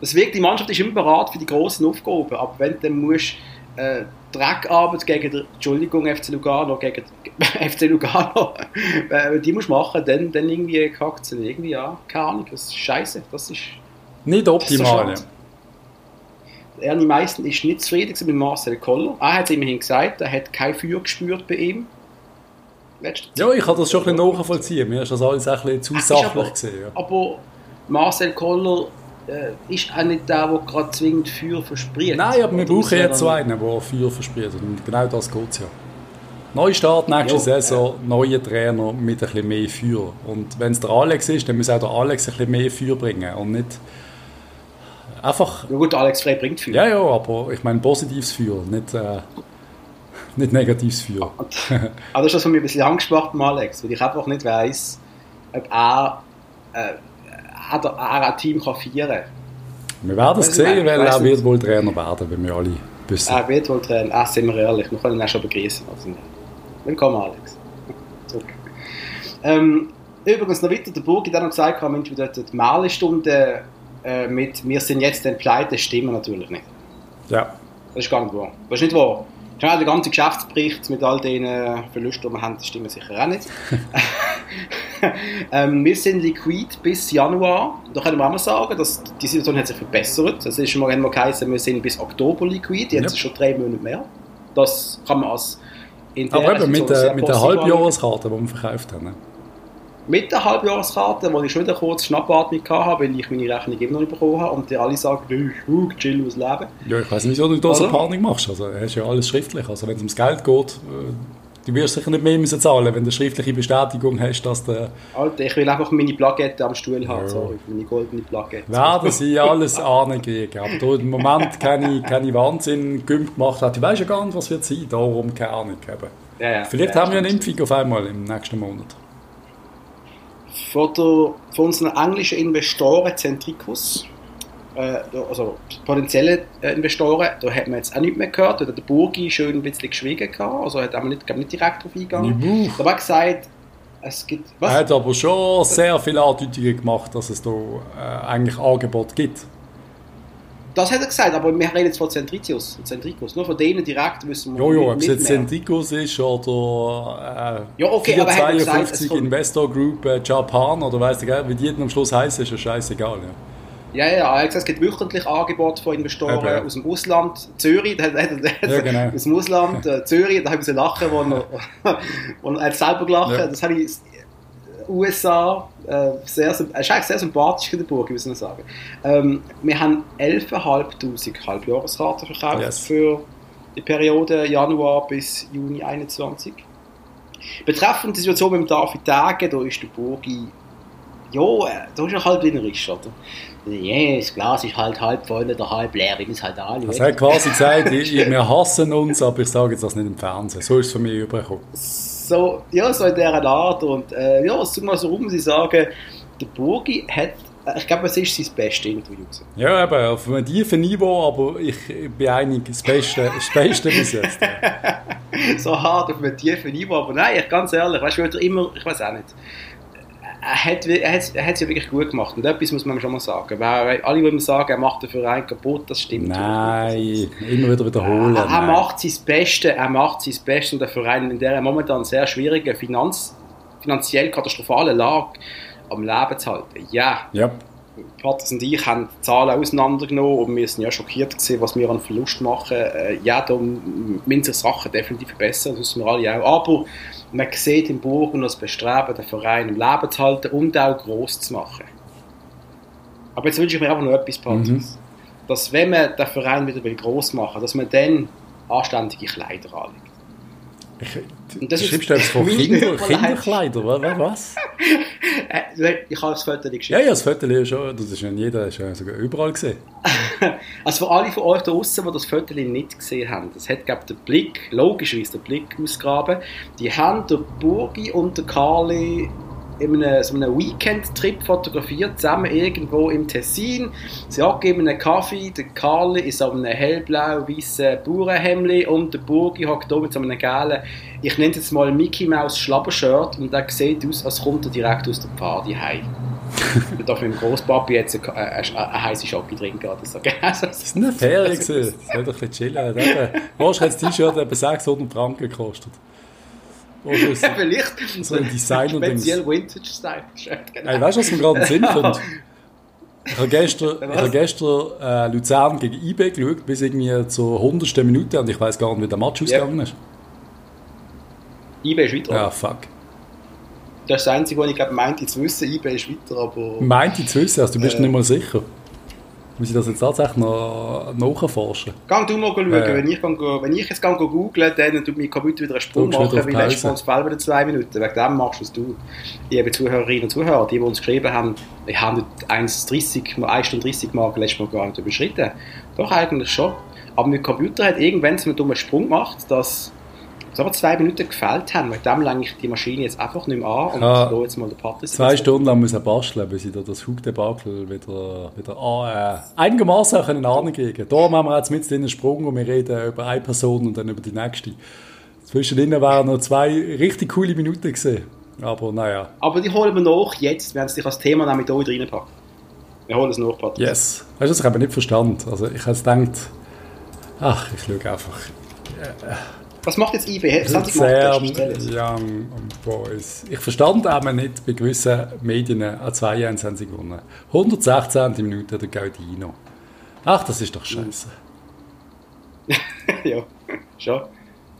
Das wirkt, die Mannschaft ist immer bereit für die grossen Aufgaben, aber wenn du dann musst, äh, Dreckarbeit gegen den, Entschuldigung, FC Lugano, gegen [laughs] FC Lugano, [laughs] äh, die musst machen, dann, dann irgendwie kackt es irgendwie an. Keine Ahnung, das ist scheiße. Das ist Nicht das ist so optimal. Ernie Meissen ist nicht zufrieden mit Marcel Koller. Er hat es immerhin gesagt, er hat kein Feuer gespürt bei ihm. Ja. ich kann das schon ein bisschen nachvollziehen. Mir ist das alles ein bisschen zu aber- sachlich gesehen. Ja. Aber Marcel Koller äh, ist auch nicht der, der gerade zwingend Feuer verspricht. Nein, aber wir brauchen jetzt so einen, der Feuer verspricht. Und genau das geht es ja. Neustart nächste Ja, Saison, neuer Trainer mit ein bisschen mehr Feuer. Und wenn es der Alex ist, dann muss auch der Alex ein bisschen mehr Feuer bringen. Und nicht einfach. Ja gut, Alex Frey bringt Feuer. Ja, ja, aber ich meine positives Feuer, nicht, äh, nicht negatives Feuer. [laughs] Aber das ist das, was mich ein bisschen Angst macht Alex, weil ich einfach nicht weiss, ob er, äh, er, er ein Team kann feiern kann. Wir werden es sehen, weil er wird wohl Trainer werden, wie wir alle wissen. Er wird wohl Trainer. Ah, sind wir ehrlich, wir können ihn auch schon begrüßen. Also, willkommen, Alex. Zurück. Ähm, übrigens noch weiter, der Burgi hat noch gesagt, wie dort die Mahlstunde äh, mit «Wir sind jetzt den Pleite» stimmen natürlich nicht. Ja, Das ist gar nicht wahr. Das ist nicht wahr. Schon der ganze Geschäftsbericht mit all den äh, Verlusten, die wir haben, das stimmen sicher auch nicht. [laughs] ähm, wir sind liquid bis Januar. Da können wir auch mal sagen, dass die Situation hat sich verbessert. Es ist schon mal einmal geheißen, wir sind bis Oktober liquid. Jetzt Ja. ist schon drei Monate mehr. Das kann man als in aber eben mit, der, mit der. Halbjahreskarte, die wir verkauft haben. Mit der Halbjahreskarte, wo ich schon wieder kurz Schnappatmung hatte, weil ich meine Rechnung immer noch nicht bekommen habe und die alle sagen, «Nö, uh, chill aus Leben. Ja, ich weiß nicht, wieso du da so? Panik machst. Also, hast ja alles schriftlich. Also, wenn es ums Geld geht, äh, du wirst sicher nicht mehr müssen zahlen, wenn du schriftliche Bestätigung hast, dass der Alter, ich will einfach meine Plakette am Stuhl haben, Ja. sorry, meine goldene Plakette. werden sie [laughs] alles ankriegen. Aber da im Moment keine, keine Wahnsinn gemacht hat. Ich weiß ja gar nicht, was wird sein. Darum keine Ahnung. Ja, ja. Vielleicht ja, haben wir eine. Impfung auf einmal im nächsten Monat. Von, der, von unseren englischen Investoren Centricus, äh, also potenzielle äh, Investoren, da hat man jetzt auch nichts mehr gehört. Da hat der Burgi schön ein bisschen geschwiegen gehabt, also hat man nicht, nicht direkt darauf eingegangen. Da war gesagt, es gibt... Er Was? hat aber schon sehr viele Andeutungen gemacht, dass es da äh, eigentlich Angebot gibt. Das hat er gesagt, aber wir reden jetzt von Centricius, Centricus. Nur von denen direkt wissen wir Jojo, ob es jetzt mehr. Centricus ist oder äh, Ja, okay, aber er hat gesagt, 452 es kommt- Investor Group äh, Japan oder weißt du, wie die am Schluss heißen, ist ja scheißegal. Ja. Ja, ja, er hat gesagt, es gibt wöchentlich Angebote von Investoren Eben. aus dem Ausland. Zürich, [laughs] da hat, hat, Ja, genau. aus dem Ausland, äh, Zürich, da habe ich lachen, wo er, [laughs] wo er hat selber gelacht Ja. Das habe ich USA, äh, sehr, er ist eigentlich sehr sympathisch in der Burg, muss man sagen. Ähm, wir haben 11'500 Halbjahreskarten verkauft Yes. für die Periode Januar bis Juni 21. Betreffend die Situation mit dem David Tage, da ist der Burgi ja, äh, da ist er wie er ist, oder? Ja, das Glas ist halt halb voll oder halb leer, wie es halt. Also er hat quasi gesagt, wir hassen uns, aber ich sage jetzt das nicht im Fernsehen. So ist es für mich übergekommen. So, ja, so in dieser Art. Und äh, ja, es tut mal so rum, sie sagen, der Burgi hat ich glaube, es ist sein bestes Interview. Ja, eben, auf einem tiefen Niveau, aber ich bin einig, das Beste, das Beste bis jetzt. [laughs] so hart auf einem tiefen Niveau, aber nein, ich, ganz ehrlich, weißt du, er immer, ich weiß auch nicht, er hat er hat's ja wirklich gut gemacht und etwas muss man schon mal sagen. Weil alle, die immer sagen, er macht den Verein kaputt, das stimmt Nein, immer wieder wiederholen. Er, er macht sein Bestes, er macht sein Bestes und der Verein in dieser momentan sehr schwierigen, Finanz, finanziell katastrophalen Lage am Leben zu halten. Ja, Ja, Patrick und ich haben die Zahlen auseinandergenommen und wir sind ja schockiert gewesen, was wir an Verlust machen. Äh, ja, da müssen sich Sachen definitiv verbessern, das wissen wir alle auch. Aber man sieht im Burgen das Bestreben, den Verein im Leben zu halten und auch gross zu machen. Aber jetzt wünsche ich mir einfach noch etwas, Patrick. Dass wenn man den Verein wieder gross machen will, dass man dann anständige Kleider anlegt. Ich, Und das ist schreibst du etwas von [laughs] Kinder. Kinderkleider, wa- wa- was? [laughs] Äh, ich habe das Foto geschickt. Ja, ja, das Foto ist schon, das ist in jeder, ist ja sogar überall gesehen. [laughs] Also für alle von euch da draußen, die das Foto nicht gesehen haben, das hat glaub, der Blick, logischerweise der Blick ausgraben, die haben der Burgi und der Carly in einem, so einem Weekend-Trip fotografiert, zusammen irgendwo im Tessin. Sie geben einen Kaffee, der Carly ist auf einem hellblau-weißen Bauernhemdli und der Burgi hockt da mit so einem gelben, ich nenne es jetzt mal Mickey Mouse Schlabbershirt und der sieht aus, als kommt er direkt aus der Party heim. [laughs] Ich darf mit dem Großpapi jetzt eine, eine, eine heiße Schocke trinken oder so. gell? Also, Das sind eine Ferien gewesen. Das soll doch ein bisschen chillen. Wahrscheinlich hat das T-Shirt etwa 600 Franken gekostet. Wahrscheinlich so- [laughs] Vielleicht so ein Designer-Dings. speziell Vintage-Style-Shirt. [laughs] Genau. Ey, weißt du, was mir gerade in Sinn kommt? Ich habe gestern, ich habe gestern äh, Luzern gegen IB geschaut, bis irgendwie zur 100. Minute und ich weiß gar nicht, wie der Match ausgegangen ist. eBay ist weiter. Ja, fuck. Das ist das Einzige, was ich glaube, meinte zu wissen. eBay ist weiter, aber... Meinte zu wissen, also du bist Äh. nicht mal sicher. Muss ich das jetzt tatsächlich noch nachforschen? Gang du mal schauen. Äh. Wenn, ich, gang, wenn ich jetzt gang googeln, dann tut mein Computer wieder einen Sprung machen, weil letztes Mal Feld wieder zwei Minuten. Wegen dem machst du es du. Liebe Zuhörerinnen und Zuhörer, die, die uns geschrieben haben, ich habe nicht 1,30, 1 Stunde 30 Marken letztes Mal gar nicht überschritten. Doch, eigentlich schon. Aber mein Computer hat irgendwann so einen dummen Sprung gemacht, dass es aber zwei Minuten gefällt haben. Wegen dem lange ich die Maschine jetzt einfach nicht mehr an und Ah. lasse jetzt mal den Patrick Zwei Stunden lang muss er basteln, bis ich da das Hugdebakel wieder, wieder an, äh, einigermaßen können ankriegen Da machen wir jetzt mit den Sprung und wir reden über eine Person und dann über die nächste. Zwischendrin waren noch zwei richtig coole Minuten gesehen. Aber naja, Aber die holen wir nach jetzt, wenn es dich als Thema nämlich hier wieder reinpacken. Wir holen es nach, Patrick. yes. Weißt du, das habe ich nicht verstanden. Also ich habe gedacht, ach, ich schaue einfach. Was macht jetzt eBay? Was haben sie gemacht? Young Boys. Ich verstand aber nicht bei gewissen Medien an 2-1 haben sie gewonnen. 116. Minute der Gaudino. Ach, das ist doch scheiße. [laughs] ja, schon.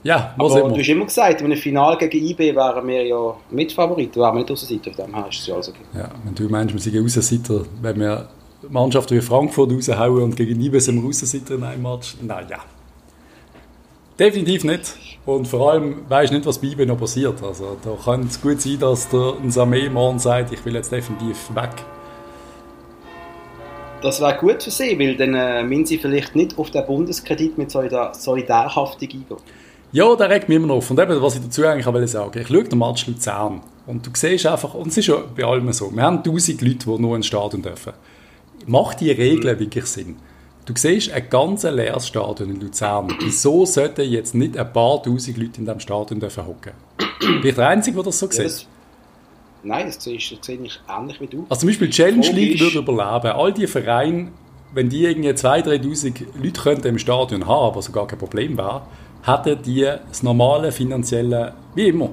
Ja, wo Aber sind du hast immer gesagt, in einem Finale gegen IB wären wir ja Mitfavoriten, wären wir nicht Außenseiter, auf dem her ist es ja alles okay. Ja, wenn du meinst, wir sind Außenseiter, wenn wir Mannschaften wie Frankfurt raushauen und gegen Nibel sind wir Außenseiter in einem Match, naja. Definitiv nicht. Und vor allem weiß ich nicht, was bei IB noch passiert. Also da kann es gut sein, dass der Samé morgen sagt, ich will jetzt definitiv weg. Das wäre gut für sie, weil dann äh, müssen sie vielleicht nicht auf den Bundeskredit mit Solidar Solidarhaftung eingehen. Ja, der regt mich immer noch auf. Und eben, was ich dazu eigentlich auch wollte sagen, ich schaue den Match Luzern und du siehst einfach, und es ist ja bei allem so, wir haben tausend Leute, die nur ins Stadion dürfen. Macht die Regeln wirklich Sinn? Du siehst ein ganz leeres Stadion in Luzern. Wieso sollten jetzt nicht ein paar tausend Leute in diesem Stadion dürfen hocken? Bin ich der Einzige, der das so Ja, sieht? das, nein, das sehe ich, das sehe ich ähnlich wie du. Also zum Beispiel Challenge League würde überleben. All die Vereine, wenn die irgendwie 2'000, 3'000 Leute könnten im Stadion haben, was gar kein Problem wäre, hätten die das normale finanzielle, wie immer.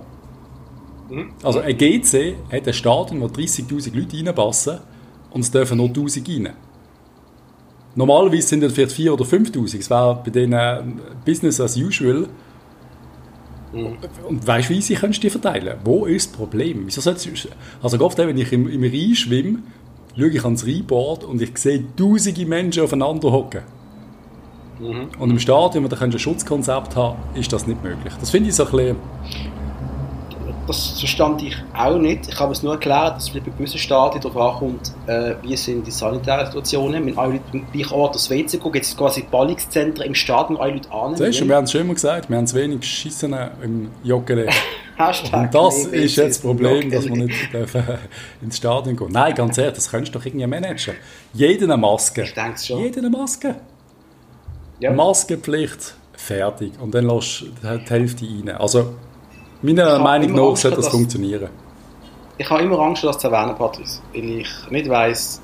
Mhm. Also ein GC hat ein Stadion, wo 30'000 Leute reinpassen und es dürfen nur 1'000 rein. Normalerweise sind es vielleicht 4'000 oder 5'000. Es wäre bei denen Business as usual. Und weißt du, wie sie du die verteilen? Wo ist das Problem? Wieso sollst also oft, wenn ich im, im Rhein schwimme, schaue ich ans Rheinbord und ich sehe tausende Menschen aufeinander hocken. Und im Stadion, wo du ein Schutzkonzept haben ist das nicht möglich. Das finde ich so ein bisschen, Das verstand ich auch nicht. Ich habe es nur erklärt, dass es bei gewissen Stadien darauf ankommt, äh, wie sind die sanitären Situationen. Wenn alle Leute am gleichen Ort das WC gehen, gibt es quasi Ballungszentren im Stadion, wo alle Leute an. siehst du, wir haben es schon immer gesagt, wir haben zu wenig Schissen im Joggeli. [laughs] Und das mehr ist jetzt das Problem, dass wir nicht dürfen [laughs] ins Stadion gehen Nein, ganz ehrlich, das könntest du doch irgendwie managen. Jeden eine Maske. Ich denke schon. Jeden eine Maske. Ja. Maskenpflicht, fertig. Und dann lässt du die Hälfte rein. Also, meiner Meinung nach Angst, sollte das dass- funktionieren. Ich habe immer Angst, das zu erwähnen, Patrice, weil ich nicht weiss,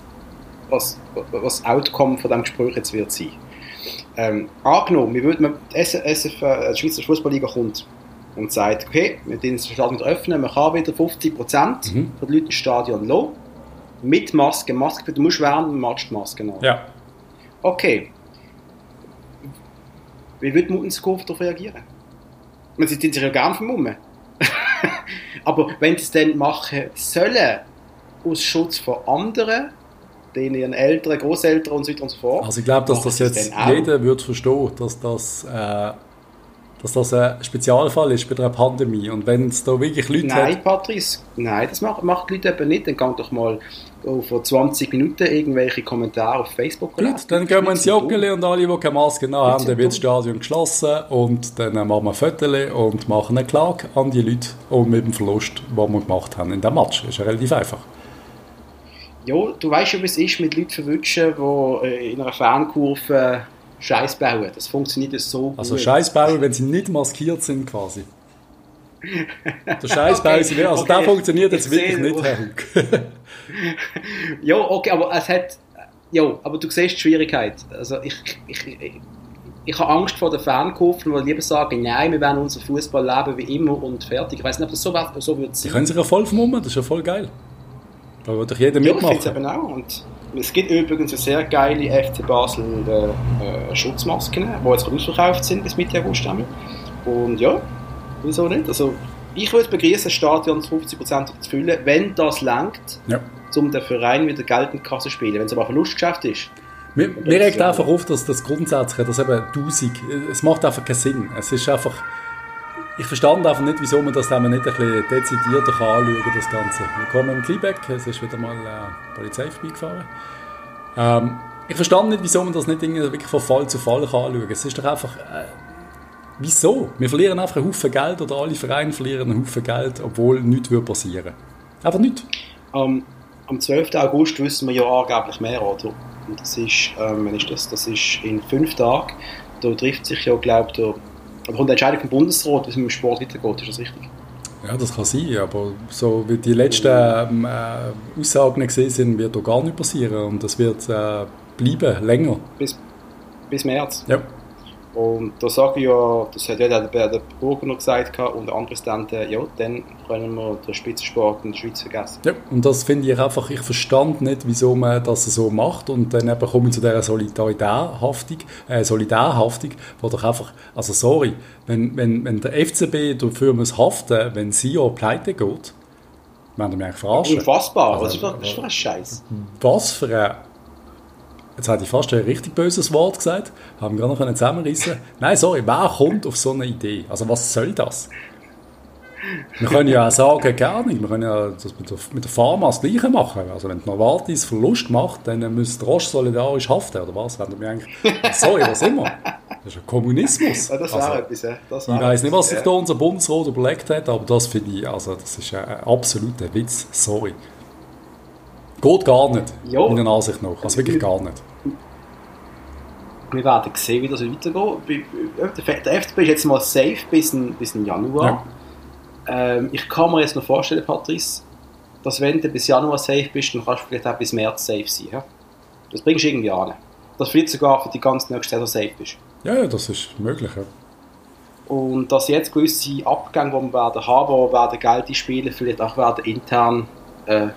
was, was das Outcome von diesem Gespräch jetzt wird sein. Ähm, angenommen, wir würden, die SF, äh, die Schweizer Fußballliga kommt und sagt, okay, wir können das Stadion wieder öffnen, man kann wieder 50% Mhm. von den Leuten ins Stadion lassen, mit Maske. Maske, du musst während dem Match die Maske an. Ja. Okay. Wie wird Muttenskopf darauf reagieren? Man sie tun sich ja gerne vermummen. [laughs] Aber wenn sie es dann machen sollen, aus Schutz vor anderen, denen ihren Eltern, Großeltern und so weiter und so fort. Also ich glaube, dass das jetzt jeder wird verstehen, dass das, äh, dass das ein Spezialfall ist bei der Pandemie. Und wenn es da wirklich Leute Nein, hat, Patrice, nein, das macht, macht die Leute eben nicht. Dann kann doch mal vor 20 Minuten irgendwelche Kommentare auf Facebook Gut, dann gehen wir ins. Joggeli und alle, die keine Maske haben, dann wird das. Stadion geschlossen und dann machen wir ein Foto und machen eine Klage an die Leute und mit dem Verlust, den wir gemacht haben in dem Match. ist ja relativ einfach. Ja, du weißt ja, wie es ist, mit Leuten verwünschen, die äh, in einer Fankurve Scheiß bauen. Das funktioniert so Also gut. Scheiß bauen, wenn sie nicht maskiert sind quasi. Der Scheiß [laughs] Okay, bauen sie nicht. Also okay. der funktioniert jetzt Ich wirklich sehe- nicht, Herr Hug. [laughs] Ja, okay, aber es hat... Ja, aber du siehst die Schwierigkeit. Also ich, ich, ich, ich habe Angst vor den Fankurven, die lieber sagen, nein, wir werden unser Fußball leben wie immer und fertig. Ich weiß nicht, ob das so, so wird sein. können sich ja voll vermummen, das ist ja voll geil. Da wird doch jeder Ja, ich finde es mitmachen. eben auch. Und es gibt übrigens eine sehr geile FC Basel äh, äh, Schutzmasken, die jetzt ausverkauft sind bis Mitte August. Und ja, wieso nicht? Also, ich würde begrüßen, das Stadion zu 50% zu füllen, wenn das langt, Ja. um den Verein wieder Geld in die Kasse zu spielen. Wenn es aber ein Verlustgeschäft ist, Mir, mir regt einfach auf, dass das grundsätzlich, dass eben 1000, es macht einfach keinen Sinn. Es ist einfach, ich verstand einfach nicht, wieso man das dann nicht ein bisschen dezidierter anschauen kann, das Ganze. Willkommen im Kleebeck, es ist wieder mal äh, Polizei vorbeigefahren. Ähm, ich verstand nicht, wieso man das nicht wirklich von Fall zu Fall anschauen kann. Es ist doch einfach, äh, wieso? Wir verlieren einfach einen Haufen Geld oder alle Vereine verlieren einen Haufen Geld, obwohl nichts würde passieren. Einfach nichts. am, am 12. August wissen wir ja angeblich mehr, oder? Und das ist, ähm, ist das? Das ist in fünf Tagen. Da trifft sich ja, glaube ich, da kommt eine Entscheidung vom Bundesrat, wie es mit dem Sport weitergeht. Ist das richtig? Ja, das kann sein, aber so wie die letzten ähm, äh, Aussagen gesehen sind, wird da gar nicht passieren und das wird äh, bleiben, länger. Bis, bis März. Ja. Und da sage ich ja, das hat ja der, der, der Burger noch gesagt und andere Präsidenten, ja, dann können wir den Spitzensport in der Schweiz vergessen. ja. Und das finde ich einfach, ich verstand nicht, wieso man das so macht und dann eben komme ich zu dieser Solidarhaftung, äh, Solidarhaftung, wo doch einfach, also sorry, wenn, wenn, wenn der FCB dafür muss haften, wenn sie ja pleite geht, werden wir mich eigentlich verarschen. Unfassbar, Also, was ist das das ist für ein Scheiß? Was für ein. Jetzt hätte ich fast ein richtig böses Wort gesagt. Haben wir gar noch zusammenrissen. Nein, sorry, wer kommt auf so eine Idee? Also, was soll das? Wir können ja auch sagen, gar nicht. Wir können ja das mit der, mit der Pharma das Gleiche machen. Also, wenn Novartis Verlust macht, dann müsste Roche solidarisch haften, oder was? Wenn wir eigentlich. Sorry, was immer. Das ist ein Kommunismus. Ja, das Also, etwas, ja. Das ich weiß nicht, was sich da unser Bundesrat überlegt hat, aber das finde ich, also das ist ein absoluter Witz. Sorry. Geht gar nicht, Ja. meiner Ansicht nach. Also wirklich gar nicht. Wir werden sehen, wie das weitergeht. Der FCB ist jetzt mal safe bis in, bis in Januar. Ähm, ich kann mir jetzt noch vorstellen, Patrice, dass wenn du bis Januar safe bist, dann kannst du vielleicht auch bis März safe sein. Ja? Das bringst du irgendwie an. Dass du vielleicht sogar für die ganze nächste Saison safe bist. Ja, ja, das ist möglich. Ja. Und dass jetzt gewisse Abgänge, die wir werden haben, die werden Geld einspielen, vielleicht auch werden intern äh,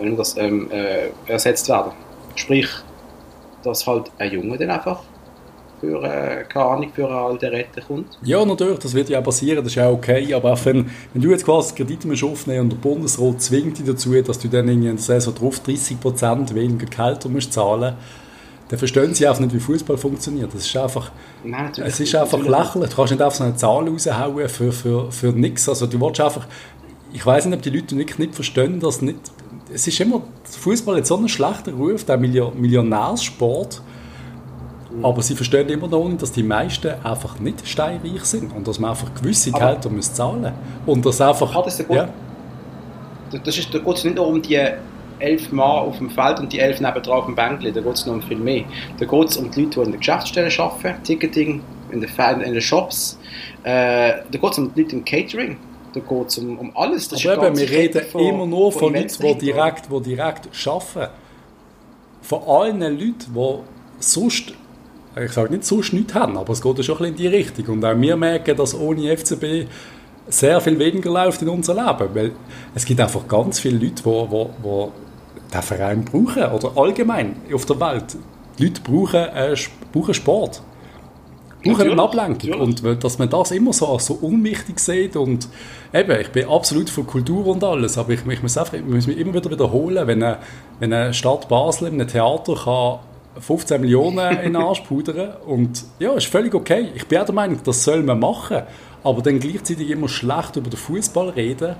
man das, ähm, äh, ersetzt werden. Sprich, dass halt ein Junge dann einfach für, äh, keine Ahnung, für eine alte Rette kommt. ja, natürlich, das wird ja auch passieren, das ist ja okay. Aber auch wenn, wenn du jetzt quasi Kredite musst aufnehmen und der Bundesrat zwingt dich dazu, dass du dann irgendwie in der Saison drauf 30% weniger Gehälter musst zahlen dann verstehen sie einfach nicht, wie Fußball funktioniert. Das ist einfach, Nein, Es ist einfach lächerlich. Du kannst nicht einfach so eine Zahl raushauen für, für, für nichts. Also du willst einfach... Ich weiß nicht, ob die Leute wirklich nicht verstehen, dass nicht... Es ist immer... Fußball hat so einen schlechten Ruf, der Million- Millionärsport. Mhm. Aber sie verstehen immer noch nicht, dass die meisten einfach nicht steinreich sind und dass man einfach gewisse Gehälter muss zahlen Und das einfach... Ah, das ist ja. Das ist, da geht es nicht nur um die elf Mann auf dem Feld und die elf nebendran auf dem Bänkli, da geht es noch um viel mehr. Da geht es um die Leute, die in der Geschäftsstelle arbeiten, Ticketing, in den, in den Shops, äh, da geht es um die Leute im Catering, da geht es um, um alles. Das Aber eben, wir reden von, immer nur von, von Leuten, die direkt, die direkt arbeiten. Von allen Leuten, die sonst ich sage nicht sonst nichts haben, aber es geht ja schon ein bisschen in die Richtung. Und auch wir merken, dass ohne FCB sehr viel weniger läuft in unser Leben. Weil es gibt einfach ganz viele Leute, die, die, die den Verein brauchen. Oder allgemein auf der Welt. Die Leute brauchen, äh, brauchen Sport. Brauchen eine Ablenkung. Natürlich. Und dass man das immer so als so unwichtig sieht. Und eben, ich bin absolut für Kultur und alles, aber ich, ich muss, einfach, ich muss mich immer wieder wiederholen, wenn eine, wenn eine Stadt Basel in einem Theater kann 15 Millionen [laughs] in den Arsch pudern und ja, ist völlig okay. Ich bin auch der Meinung, das soll man machen, aber dann gleichzeitig immer schlecht über den Fußball reden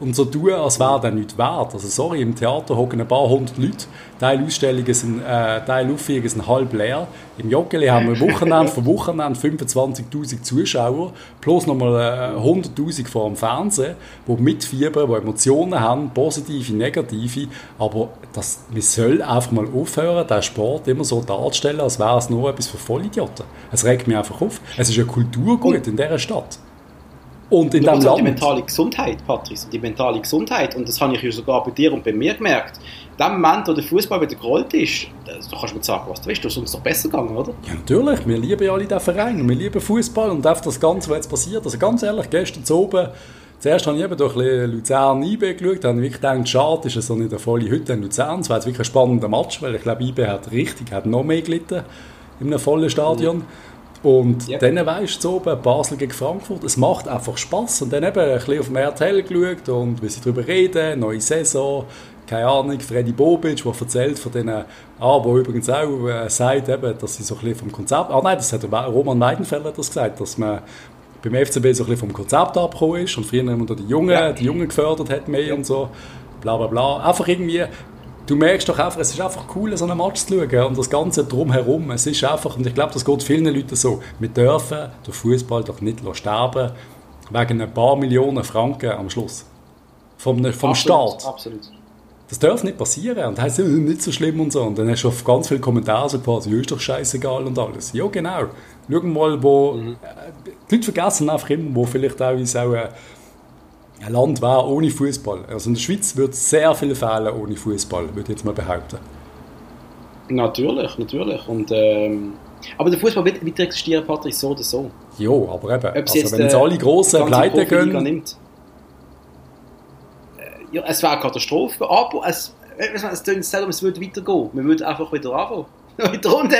und so tun, als wäre der nicht wert. Also sorry, im Theater hocken ein paar hundert Leute, Teil Ausstellungen sind, äh, Teil Aufführungen sind halb leer. Im Joggeli haben wir Wochenende für Wochenende 25'000 Zuschauer, plus nochmal äh, 100'000 vor dem Fernsehen, die mitfiebern, die Emotionen haben, positive, negative, aber das, wir sollen einfach mal aufhören, den Sport immer so darzustellen, als wäre es nur etwas für Vollidioten. Es regt mich einfach auf. Es ist eine Kulturgut in dieser Stadt. Und in dem Land. die mentale Gesundheit, Patrice, die mentale Gesundheit. Und das habe ich ja sogar bei dir und bei mir gemerkt. In dem Moment, wo der Fußball wieder gerollt ist, da kannst du mir sagen, was du willst, du ist uns doch besser gegangen, oder? Ja, natürlich. Wir lieben ja alle diesen Verein. Wir lieben Fußball und auch das Ganze, was jetzt passiert. Also ganz ehrlich, gestern zu oben, zuerst habe ich eben durch Luzern IB geschaut, habe wirklich gedacht, schade ist es so nicht eine volle Hütte in Luzern. Es war jetzt wirklich ein spannender Match, weil ich glaube, IB hat richtig, hat noch mehr gelitten in einem vollen Stadion. Mhm. Und yep. dann weisst du oben, Basel gegen Frankfurt, es macht einfach Spass. Und dann eben ein bisschen auf dem RTL geschaut und wie sie darüber reden, neue Saison, keine Ahnung, Freddy Bobic, der erzählt von denen, ah, wo übrigens auch äh, sagt, eben, dass sie so ein bisschen vom Konzept, ah nein, das hat Roman Weidenfeller das gesagt, dass man beim FCB so ein bisschen vom Konzept abgekommen ist und früher immer die Jungen, ja. die Jungen gefördert hat mehr ja. und so, bla bla bla. Einfach irgendwie, du merkst doch einfach, es ist einfach cool, so einen Match zu schauen und das Ganze drumherum. Es ist einfach, und ich glaube, das geht vielen Leuten so, wir dürfen den Fußball doch nicht sterben wegen ein paar Millionen Franken am Schluss. Vom, vom absolut, Staat. Absolut. Das darf nicht passieren. Und das heisst, nicht so schlimm und so. Und dann hast du auf ganz viele Kommentare so quasi, ja, ist doch scheißegal und alles. Ja, genau. Schau mal, wo. Mhm. Äh, die Leute vergessen einfach immer, wo vielleicht auch, auch äh, ein Land wäre ohne Fußball. Also in der Schweiz würde es sehr viel fehlen ohne Fußball, würde ich jetzt mal behaupten. Natürlich, natürlich. Und, ähm, aber der Fußball wird weiter existieren, Patrick, so oder so. Ja, aber eben, also jetzt, wenn jetzt alle grossen Pleite gehen... Nimmt. Äh, ja, es wäre eine Katastrophe, aber es, es, es, es, es würde weitergehen. Wir würden einfach wieder anfangen in der Runde.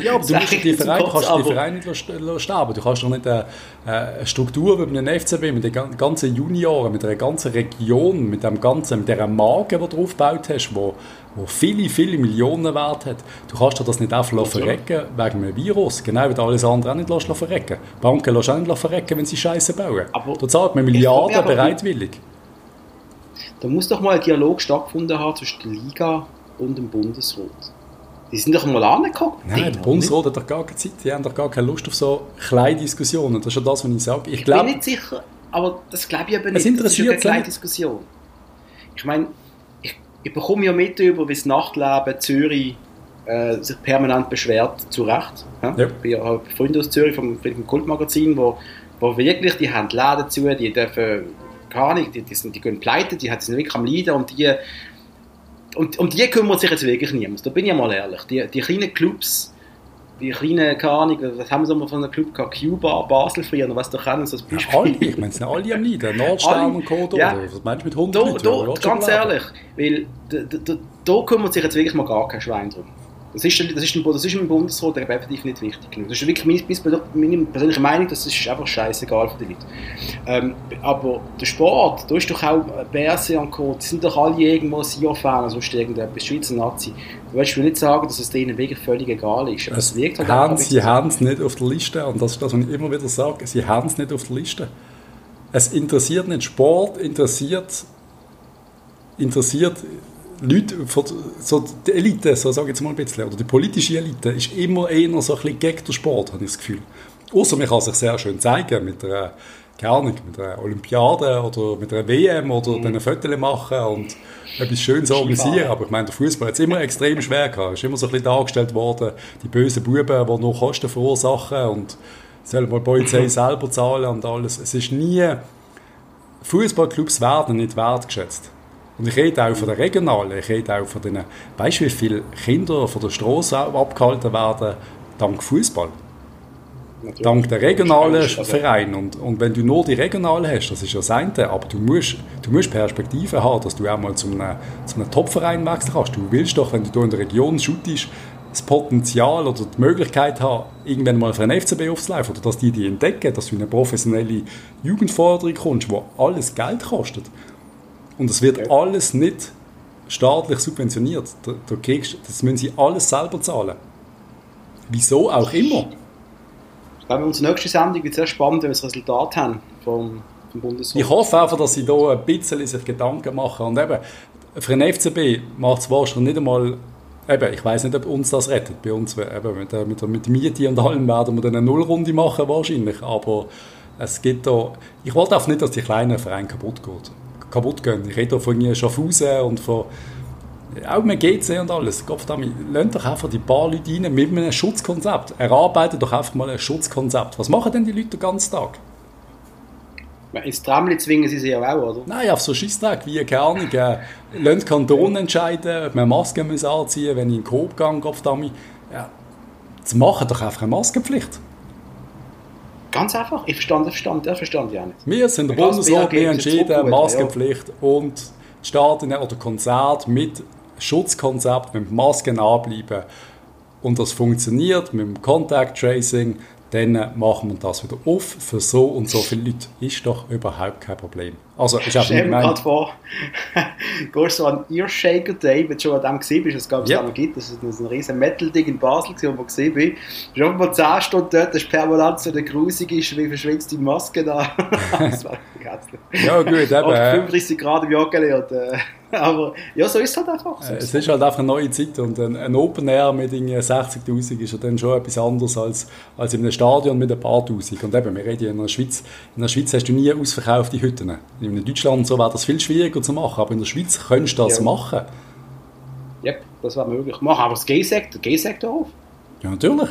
Ja, aber du musst die Verein, kannst die Vereine nicht sterben. Du kannst doch nicht eine, eine Struktur wie einem FCB mit den ganzen Junioren, mit einer ganzen Region, mit dem ganzen, mit dieser Marke, die du aufgebaut hast, wo, wo viele, viele Millionen wert hat. Du kannst das nicht einfach verrecken wegen einem Virus. Genau wie du alles andere auch nicht verrecken Banken lassen auch nicht verrecken, wenn sie Scheiße bauen. Aber da zahlt man Milliarden bereitwillig. Da muss doch mal ein Dialog stattgefunden haben zwischen der Liga und dem Bundesrat. Die sind doch mal angeguckt. Nein, der Bundesrat hat doch gar keine Zeit. Die haben doch gar keine Lust auf so kleine Diskussionen. Das ist ja das, was ich sage. Ich, ich glaub, bin nicht sicher, aber das glaube ich aber nicht. Es interessiert das ist eine kleine Diskussion. Ich meine, ich, ich bekomme ja mit über, wie das Nachtleben Zürich äh, sich permanent beschwert, zu Recht. Ja? Ja. Ich habe Freunde aus Zürich vom, vom Kultmagazin, wo, wo wirklich, die haben Läden zu, die dürfen gar nicht, die, die, sind, die gehen pleite, die sind wirklich am Leiden und die und um die kümmert sich jetzt wirklich niemand. Da bin ich mal ehrlich. Die, die kleinen Clubs, die kleinen, keine Ahnung, was haben wir so von einem Club gehabt? Cuba, Basel früher, was doch kennen, so als Beispiel. Ja, alle, ich meine, es sind alle am Leiden. Nordstern und Co. Ja. Was meinst du mit 100 da, Leuten? Da, ganz ehrlich, weil da, da, da kümmert sich jetzt wirklich mal gar kein Schwein drum. Das ist, das ist, das ist im Bundesrat definitiv nicht wichtig genug. Das ist wirklich meine, meine persönliche Meinung, das ist einfach scheißegal für die Leute. Ähm, aber der Sport, da ist doch auch Berse und Co., die sind doch alle irgendwo Sion-Fan oder sonst irgendetwas, Schweizer Nazi. Du willst mir nicht sagen, dass es denen wirklich völlig egal ist. Aber es wirkt halt haben, sie haben es nicht auf der Liste und das ist das, was ich immer wieder sage, sie haben es nicht auf der Liste. Es interessiert nicht Sport, interessiert interessiert Leute, von, so die Elite, so sage ich jetzt mal ein bisschen, oder die politische Elite, ist immer eher so ein bisschen gegen den Sport, habe ich das Gefühl. Außer man kann sich sehr schön zeigen mit einer, keine Ahnung, mit einer Olympiade oder mit einer WM oder mhm. dann ein Foto machen und etwas Schönes organisieren. Aber ich meine, der Fußball hat es immer extrem schwer gehabt. Es ist immer so ein bisschen dargestellt worden, die bösen Buben, die nur Kosten verursachen und sollen mal die Polizei [laughs] selber zahlen und alles. Es ist nie, Fußballclubs werden nicht wertgeschätzt. Und ich rede auch von den regionalen, ich rede auch von den, weißt du, wie viele Kinder von der Straße abgehalten werden dank Fußball? Dank der regionalen also, Vereine. Und, und wenn du nur die regionalen hast, das ist ja das eine, aber du musst, du musst Perspektive haben, dass du auch mal zu einem, zu einem Top-Verein wechseln kannst. Du willst doch, wenn du in der Region shootest, das Potenzial oder die Möglichkeit haben, irgendwann mal für einen FCB aufzulaufen oder dass die die entdecken, dass du in eine professionelle Jugendforderung kommst, wo alles Geld kostet. Und es wird ja. alles nicht staatlich subventioniert. Da, da kriegst, das müssen sie alles selber zahlen. Wieso auch immer. Ich glaube, unsere nächste Sendung wird sehr spannend, wenn wir das Resultat haben vom, vom Bundesrat. Ich hoffe einfach, dass sie da ein bisschen sich Gedanken machen. Und eben, für den FCB macht es wahrscheinlich nicht einmal Eben, ich weiß nicht, ob uns das rettet. Bei uns, eben, mit, der, mit, der, mit Miete und allem werden wir dann eine Nullrunde machen wahrscheinlich. Aber es gibt da... Ich wollte auch nicht, dass die kleinen Vereine kaputt geht kaputt gehen. Ich rede von Schaffhausen und von auch mit GC und alles. Gott lasst doch einfach die paar Leute rein mit einem Schutzkonzept. Erarbeitet doch einfach mal ein Schutzkonzept. Was machen denn die Leute den ganzen Tag? Ins Tramli zwingen sie sich ja auch, oder? Nein, auf so Scheißtag wie, keine Ahnung, äh, lasst Kanton entscheiden, ob man Masken muss anziehen muss, wenn ich in den Coop gehe, Gott ja, zu machen doch einfach eine Maskenpflicht. Ganz einfach. Ich verstand, ich verstand, ich verstand ja nicht. Wir sind der Bundesrat, wir entschieden, Maskenpflicht ja. und Staaten oder Konzert mit Schutzkonzept, mit Masken anbleiben. Und das funktioniert mit dem Contact Tracing dann machen wir das wieder auf für so und so viele Leute. Ist doch überhaupt kein Problem. Also, ist Stell mir gerade vor, [laughs] gehst so an Earshaker Day, wenn du schon an dem gesehen bist, es gab es yep. noch gibt, das ist ein riesen Metal-Ding in Basel, wo ich gesehen bin. Du bist mal 10 Stunden dort, das ist permanent so eine grusige, wie verschwitzte Maske da. [laughs] das war [laughs] Ja gut, eben. 35 Grad im Joggeli und... Äh, Aber ja, so ist es halt einfach. So es ist halt einfach eine neue Zeit und ein, ein Open Air mit 60'000 ist ja dann schon etwas anderes als, als in einem Stadion mit ein paar Tausend. Und eben, wir reden in der Schweiz, in der Schweiz hast du nie ausverkaufte Hütten. In Deutschland so wäre das viel schwieriger zu machen, aber in der Schweiz könntest du das ja. machen. Ja, das wäre möglich. Machen aber das G-Sektor, G-Sektor auf. Ja, natürlich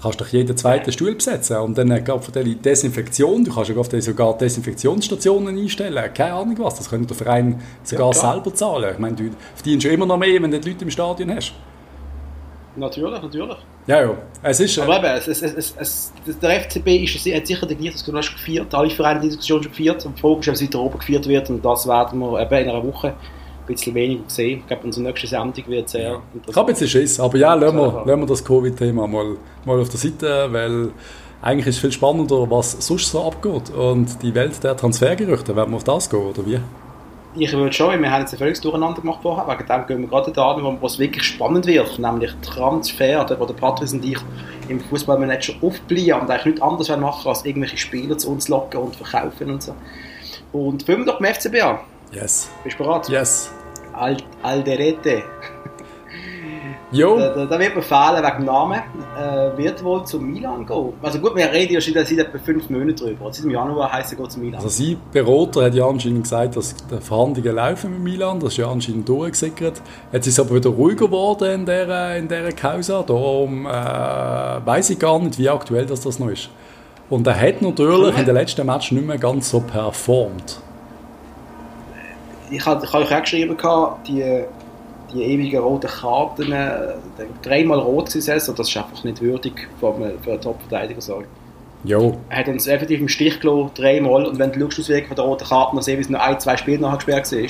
kannst doch jeden zweiten Stuhl besetzen und dann geht für die Desinfektion, du kannst ja sogar Desinfektionsstationen einstellen, keine Ahnung was, das könnte der Verein sogar ja, selber zahlen. Ich meine, du verdienst schon immer noch mehr, wenn du die Leute im Stadion hast. Natürlich, natürlich. Ja, ja. Es ist, äh, Aber eben, es, es, es, der FCB ist, hat sicher das du hast gefeiert, alle Vereine die Diskussion schon gefeiert und die Frage ist, ob es weiter oben gefeiert wird und das werden wir eben in einer Woche ein bisschen weniger gesehen. Ich glaube, unsere nächste Sendung wird sehr ja. interessant. Ich habe jetzt Schiss, aber ja, lassen wir, lassen wir das Covid-Thema mal, mal auf der Seite, weil eigentlich ist es viel spannender, was sonst so abgeht. Und die Welt der Transfergerüchte, werden wir auf das gehen, oder wie? Ich würde schon, wir haben jetzt ein völliges Durcheinander gemacht vorher, wegen dem gehen wir gerade da wo es wirklich spannend wird, nämlich Transfer, wo der Patrice und ich im Fußballmanager aufbleiben und eigentlich nichts anderes machen, als irgendwelche Spieler zu uns locken und verkaufen und so. Und fangen wir doch beim FCB an. Yes. Bist du bereit? Yes. Al Alderete. Jo. Da, da, da, wird mir fehlen wegen Namen. Äh, wird wohl zu Milan gehen. Also gut, wir reden ja schon seit etwa fünf Monaten drüber. Seit im Januar heisst er geht zu Milan. Also sein Berater hat ja anscheinend gesagt, dass die Verhandlungen laufen mit Milan. Das ist ja anscheinend durchgesickert. Jetzt ist es aber wieder ruhiger geworden in dieser, in dieser Causa. Darum äh, weiß ich gar nicht, wie aktuell das, das noch ist. Und er hat natürlich in den letzten Matchen nicht mehr ganz so performt ich habe ich euch auch geschrieben, die, die ewigen roten Karten, dreimal rot zu setzen, das ist einfach nicht würdig für einen, Top-Verteidiger. Jo. Er hat uns effektiv im Stich gelassen, dreimal, und wenn du schaust, Auswirkungen von der roten Karte, dann sehen, wie es noch ein, zwei Spiele nachher gesperrt war.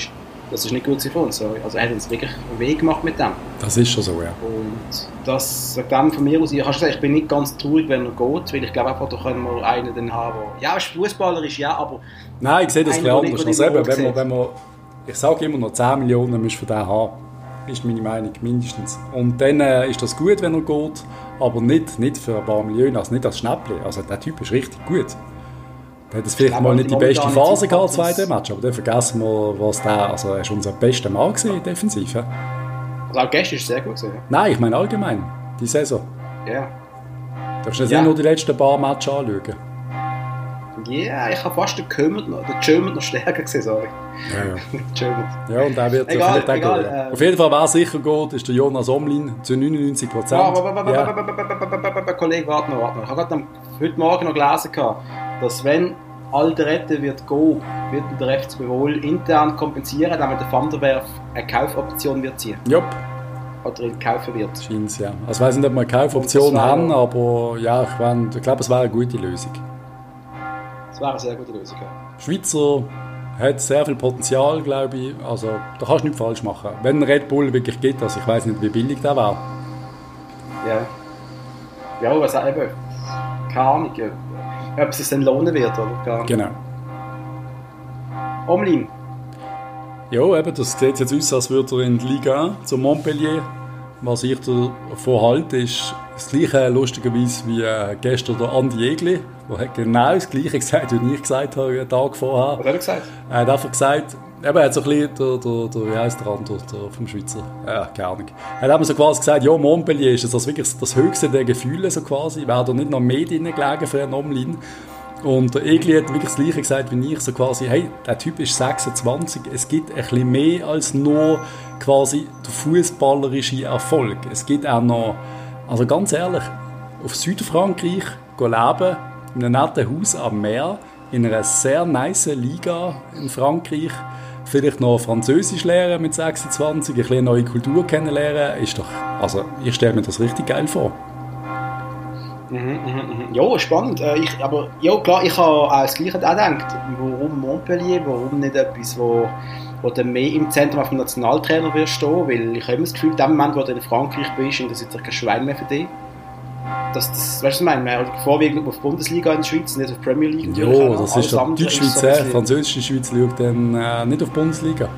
Das ist nicht gut für uns. Also er hat uns wirklich einen Weg gemacht mit dem. Das ist schon so, ja. Und das sagt dem von mir aus, ich, gesagt, ich bin nicht ganz traurig, wenn er geht, weil ich glaube einfach, da können wir einen dann haben, der, ja, Fußballer ist ja, aber... Nein, ich sehe das ein bisschen anders. Also eben, wenn man, wenn man ich sage immer noch 10 Millionen müsst ihr für den haben. Ist meine Meinung, mindestens. Und dann äh, ist das gut, wenn er geht, aber nicht, nicht für ein paar Millionen, also nicht als Schnäppchen. Also der Typ ist richtig gut. Der hat jetzt vielleicht mal nicht die beste Phase gehabt, zweite Match, aber dann vergessen wir, was der, also er ist unser bester Mann gesehen, defensiv. Ja? Also auch gestern ist es sehr gut gesehen. Nein, ich meine allgemein, die Saison. Ja. Yeah. Darfst du nicht nur die letzten paar Matches anschauen? Ja, yeah, ich habe fast den Germert noch, den noch stärker gesehen, sorry. Ja, ja. [laughs] ja und der wird egal, auch egal, äh, Auf jeden Fall, wer sicher geht, ist der Jonas Omlin zu 99 Prozent. Ja, Kollege, warte noch, warte noch. Ich habe heute Morgen noch gelesen, dass wenn Alderette wird gehen, wird der FCB wohl intern kompensieren, damit der Van der Werf eine Kaufoption wird ziehen. Jupp. Oder ihn kaufen wird. Scheint ja. Also ich weiß nicht, ob wir eine Kaufoption haben, aber ja, ich, mein, ich glaube, es wäre eine gute Lösung. Es wäre eine sehr gute Lösung. Schweizer hat sehr viel Potenzial, glaube ich. Also da kannst du nichts falsch machen. Wenn Red Bull wirklich geht, also ich weiß nicht, wie billig der war. Ja. Ja, was auch eben. Keine Ahnung ob es sich dann lohnen wird oder gar nicht. Genau. Omlin. Ja, eben, das sieht jetzt aus, als würde er in die Liga zu Montpellier. Was ich davon halte, ist das gleiche lustigerweise wie äh, gestern der Andi Egli, der genau das gleiche [laughs] gesagt wie ich gesagt habe, einen Tag vorher. Was hat er gesagt? Er hat einfach gesagt, Eben, er hat so ein bisschen, der, der, der, wie heisst der andere, der vom Schweizer, ja, keine Ahnung. Er hat so quasi gesagt, ja, Montpellier ist das wirklich das höchste der Gefühle, so quasi. Wäre da nicht noch mehr drin gelegen für einen Omlin. Und der Egli hat wirklich das Gleiche gesagt wie ich, so quasi, hey, der Typ ist 26, es gibt ein bisschen mehr als nur quasi der fußballerische Erfolg. Es gibt auch noch, also ganz ehrlich, auf Südfrankreich leben, in einem netten Haus am Meer, in einer sehr nice Liga in Frankreich, vielleicht noch Französisch lernen mit 26, ein bisschen neue Kultur kennenlernen, ist doch, also ich stelle mir das richtig geil vor. Mhm, mhm, mhm. Ja, spannend. Äh, ich, aber ja, klar, ich habe auch das Gleiche gedacht. Warum Montpellier? Warum nicht etwas, wo, wo du mehr im Zentrum auf dem Nationaltrainer wirst stehen? Weil ich habe immer das Gefühl, in dem Moment, wo du in Frankreich bist, interessiert sich kein Schwein mehr für dich dass das, weißt du, was ich meine, man vorwiegend auf Bundesliga in der Schweiz, nicht auf Premier League. Ja, das ist doch Deutschschweiz, so französische Schweiz schaut dann äh, nicht auf Bundesliga.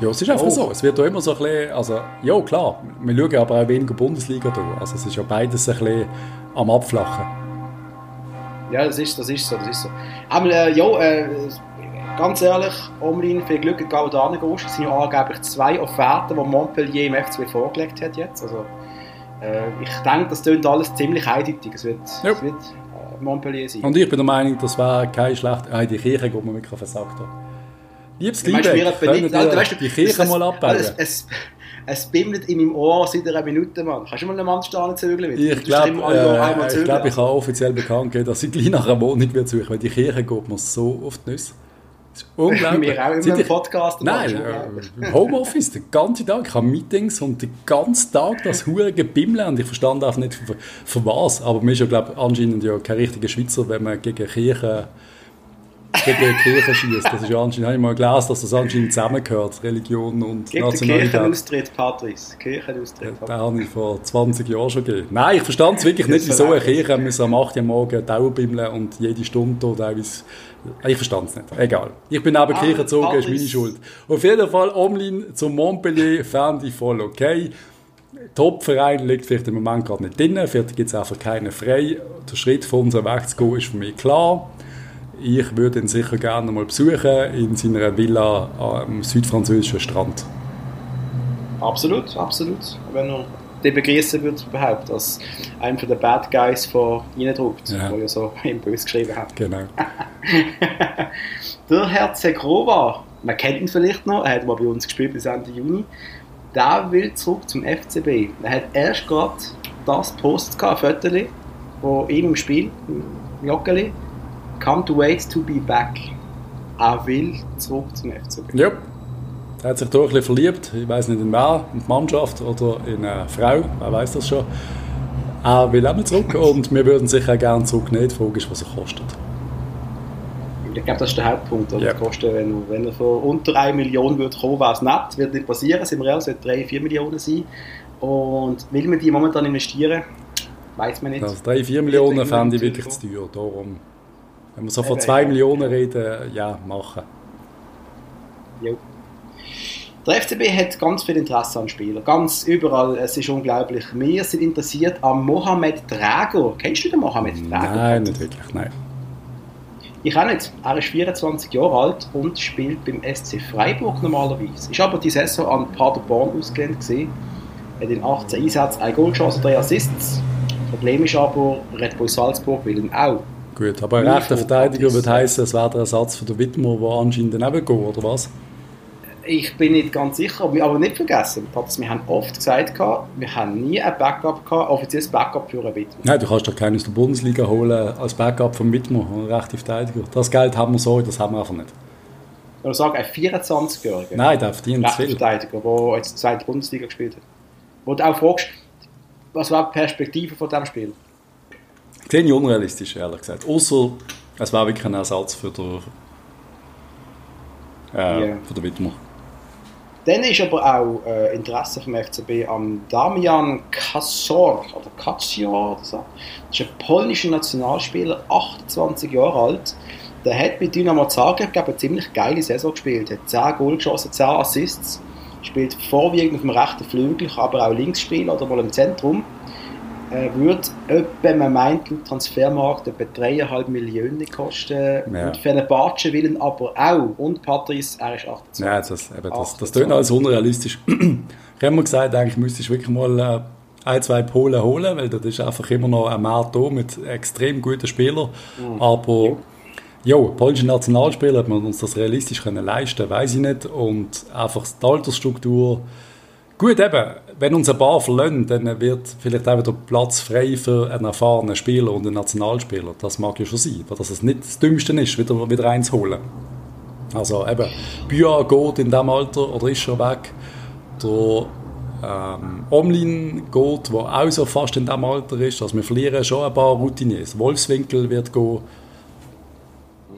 Ja, es ist einfach oh. so. Es wird auch immer so ein bisschen, also, ja klar, wir schauen aber auch weniger Bundesliga da. Also es ist ja beides ein bisschen am Abflachen. Ja, das ist, das ist so, das ist so. Aber äh, ja, äh, ganz ehrlich, Omlin, viel Glück, du hingehst. Es sind ja angeblich zwei Offerten, die Montpellier im FCB vorgelegt hat jetzt. Also, äh, ich denke, das klingt alles ziemlich eindeutig. Es wird, ja. es wird äh, Montpellier sein. Und ich bin der Meinung, das wäre kein schlecht. Ah, die Kirche, die man wirklich versagt hat. Liebes Liebeck, können wir die Kirche mal abbauen? Es, bimmelt in meinem Ohr seit einer Minute, Mann. Kannst du mal einen Mann stehen zügeln? Ich glaube, äh, ich, glaub, ich habe offiziell bekannt gegeben, dass ich gleich nach einer Wohnung wird suchen, weil die Kirche geht mir so auf die Nüsse. Unglaublich. Wir auch immer im Podcast. Nein, äh, Homeoffice, den ganzen Tag. Ich habe Meetings und den ganzen Tag das hure Gebimmeln und ich verstand auch nicht für, für was. Aber mir ist ja, glaube anscheinend ja kein richtiger Schweizer, wenn man gegen Kirchen gegen die Kirche schießt. Das ist ja anscheinend, habe ich mal gelesen, dass das anscheinend zusammengehört, Religion und gegen Nationalität. Kirchenaustritt, Patrice. Kirchenaustritt. Ja, den habe ich vor 20 Jahren schon gegeben. Nein, ich verstand es wirklich nicht, wieso eine Kirche müssen am 8 Uhr morgen Dauerbimmeln und jede Stunde oder teilweise ich verstand es nicht. Egal. Ich bin aber ah, Kirche gezogen, ist meine Schuld. Auf jeden Fall, Omlin zum Montpellier fand ich voll okay. Top-Verein liegt vielleicht im Moment gerade nicht drin, vielleicht gibt es einfach keinen frei. Der Schritt von unserem Weg zu gehen ist für mich klar. Ich würde ihn sicher gerne mal besuchen in seiner Villa am südfranzösischen Strand. Absolut, absolut. Wenn er den begrüßen würde überhaupt, als einer der Bad Guys von ihnen druckt, ja. wo ja so im Böse geschrieben hat. Genau. [laughs] der Herr Zegrova, man kennt ihn vielleicht noch, er hat mal bei uns gespielt bis Ende Juni, der will zurück zum FCB. Er hat erst gerade das Post gehabt, ein Foto, wo ihm im Spiel, im Joggeli, Can't wait to be back. Er will zurück zum FCB. Ja. Er hat sich da ein bisschen verliebt, ich weiß nicht in wer, in die Mannschaft oder in eine Frau, wer weiß das schon. Er will auch mal zurück und wir würden sicher gerne zurücknehmen. Die Frage ist, was er kostet. Ich glaube, das ist der Hauptpunkt. Ja. Kosten, wenn, wenn er von unter 1 Million würde kommen, wäre es nett. Wird nicht passieren, sind wir ehrlich, sollte 3, 4 Millionen sein. Und will man die momentan investieren, weiß man nicht. Also 3, 4 Millionen fände ich wirklich zu teuer. Darum, wenn wir so von 2 Millionen reden, ja, machen. Jo. Der FCB hat ganz viel Interesse an Spielern. Ganz überall. Es ist unglaublich. Wir sind interessiert an Mohamed Drago. Kennst du den Mohamed Drago? Nein, nicht wirklich, nein. Ich auch nicht. Er ist 24 Jahre alt und spielt beim SC Freiburg normalerweise. Ist aber die Saison an Paderborn ausgelehnt gewesen. Hat in 18 Einsätzen ein Goal geschossen, drei Assists. Problem ist aber, Red Bull Salzburg will ihn auch. Gut, aber ein rechter von Verteidiger würde heißen, es wäre der Ersatz für den Widmer, der anscheinend daneben geht, oder was? Ich bin nicht ganz sicher, aber nicht vergessen, Patrice, wir haben oft gesagt, wir haben nie ein Backup gehabt, offizielles Backup für einen Widmer. Nein, du kannst doch keinen aus der Bundesliga holen als Backup vom Widmer, einen rechten Verteidiger. Das Geld haben wir so, das haben wir einfach nicht. Oder sagen, ein 24-Jähriger. Nein, der verdient viel. Rechtsverteidiger, der jetzt die zweite Bundesliga gespielt hat. Wo du auch fragst, was war die Perspektive von diesem Spiel? Sehe ich unrealistisch, ehrlich gesagt. Außer es wäre wirklich ein Ersatz für den, äh, Ja. für den Widmer. Dann ist aber auch äh, Interesse vom FCB am Damian Kassor oder Kassior oder so. Das ist ein polnischer Nationalspieler, 28 Jahre alt. Der hat mit Dynamo Zagreb glaube ich, eine ziemlich geile Saison gespielt. Hat 10 Goal geschossen, 10 Assists. Spielt vorwiegend auf dem rechten Flügel, aber auch links spielen oder mal im Zentrum. Äh, wird etwa, man meint, im Transfermarkt etwa 3,5 Millionen kosten. Ja. Und Fenerbahce will ihn aber auch. Und Patrice, er ist 28. Ja, das, eben, das, das 28. tönt alles unrealistisch. [clears throat] ich habe mir gesagt, eigentlich müsstest du wirklich mal äh, ein, zwei Polen holen, weil das ist einfach immer noch ein Markt mit extrem guten Spielern. Aber jo, polnische Nationalspieler, ob wir uns das realistisch können leisten weiß ich nicht. Und einfach die Altersstruktur. Gut, eben, wenn uns ein paar verlassen, dann wird vielleicht auch wieder Platz frei für einen erfahrenen Spieler und einen Nationalspieler. Das mag ja schon sein, aber dass es nicht das Dümmste ist, wieder, wieder eins holen. Also eben, Bia geht in diesem Alter oder ist schon weg. Der ähm, Omlin geht, der auch so fast in diesem Alter ist. Also wir verlieren schon ein paar Routiniers. Wolfswinkel wird gehen.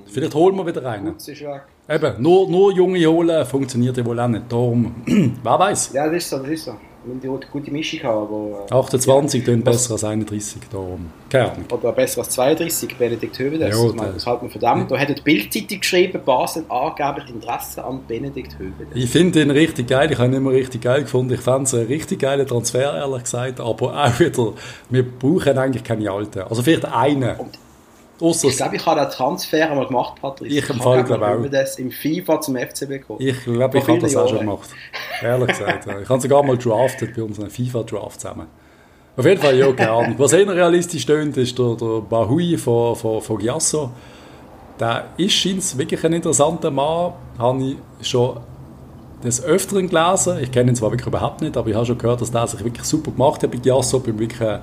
Vielleicht holen wir wieder einen. Das. Eben, nur, nur Junge holen funktioniert ja wohl auch nicht. Darum, [clears throat] wer weiß. Ja, das ist so, das ist so. Wenn die eine gute Mischung haben, aber, äh, 28 tönt Was- besser als 31. Darum, keine Ahnung. oder besser als 32, Benedikt Hövedes. Ja, meine, der- das halten wir von dem. Da hat die Bildzeitung geschrieben, Basel angeblich Interesse an Benedikt Hövedes. Ich finde ihn richtig geil. Ich habe ihn immer richtig geil gefunden. Ich fand es ein richtig geiler Transfer, ehrlich gesagt. Aber auch wieder, wir brauchen eigentlich keine Alten. Also vielleicht einen. Und- Ausser, Ich glaube, ich habe den Transfer einmal gemacht, Patrick. Ich gegen glaube auch. Hövedes im FIFA zum FCB gekommen. ich glaube, ich habe das auch schon gemacht. Ehrlich gesagt. Ich habe sogar mal draftet bei unserem FIFA-Draft zusammen. Auf jeden Fall, ja, keine Ahnung. Was eher realistisch stöhnt, ist der, der Bahui von, von, von Giasso. Der ist scheint wirklich ein interessanter Mann. Habe ich schon des Öfteren gelesen. Ich kenne ihn zwar wirklich überhaupt nicht, aber ich habe schon gehört, dass der sich wirklich super gemacht hat bei Giasso. Beim wirklich äh,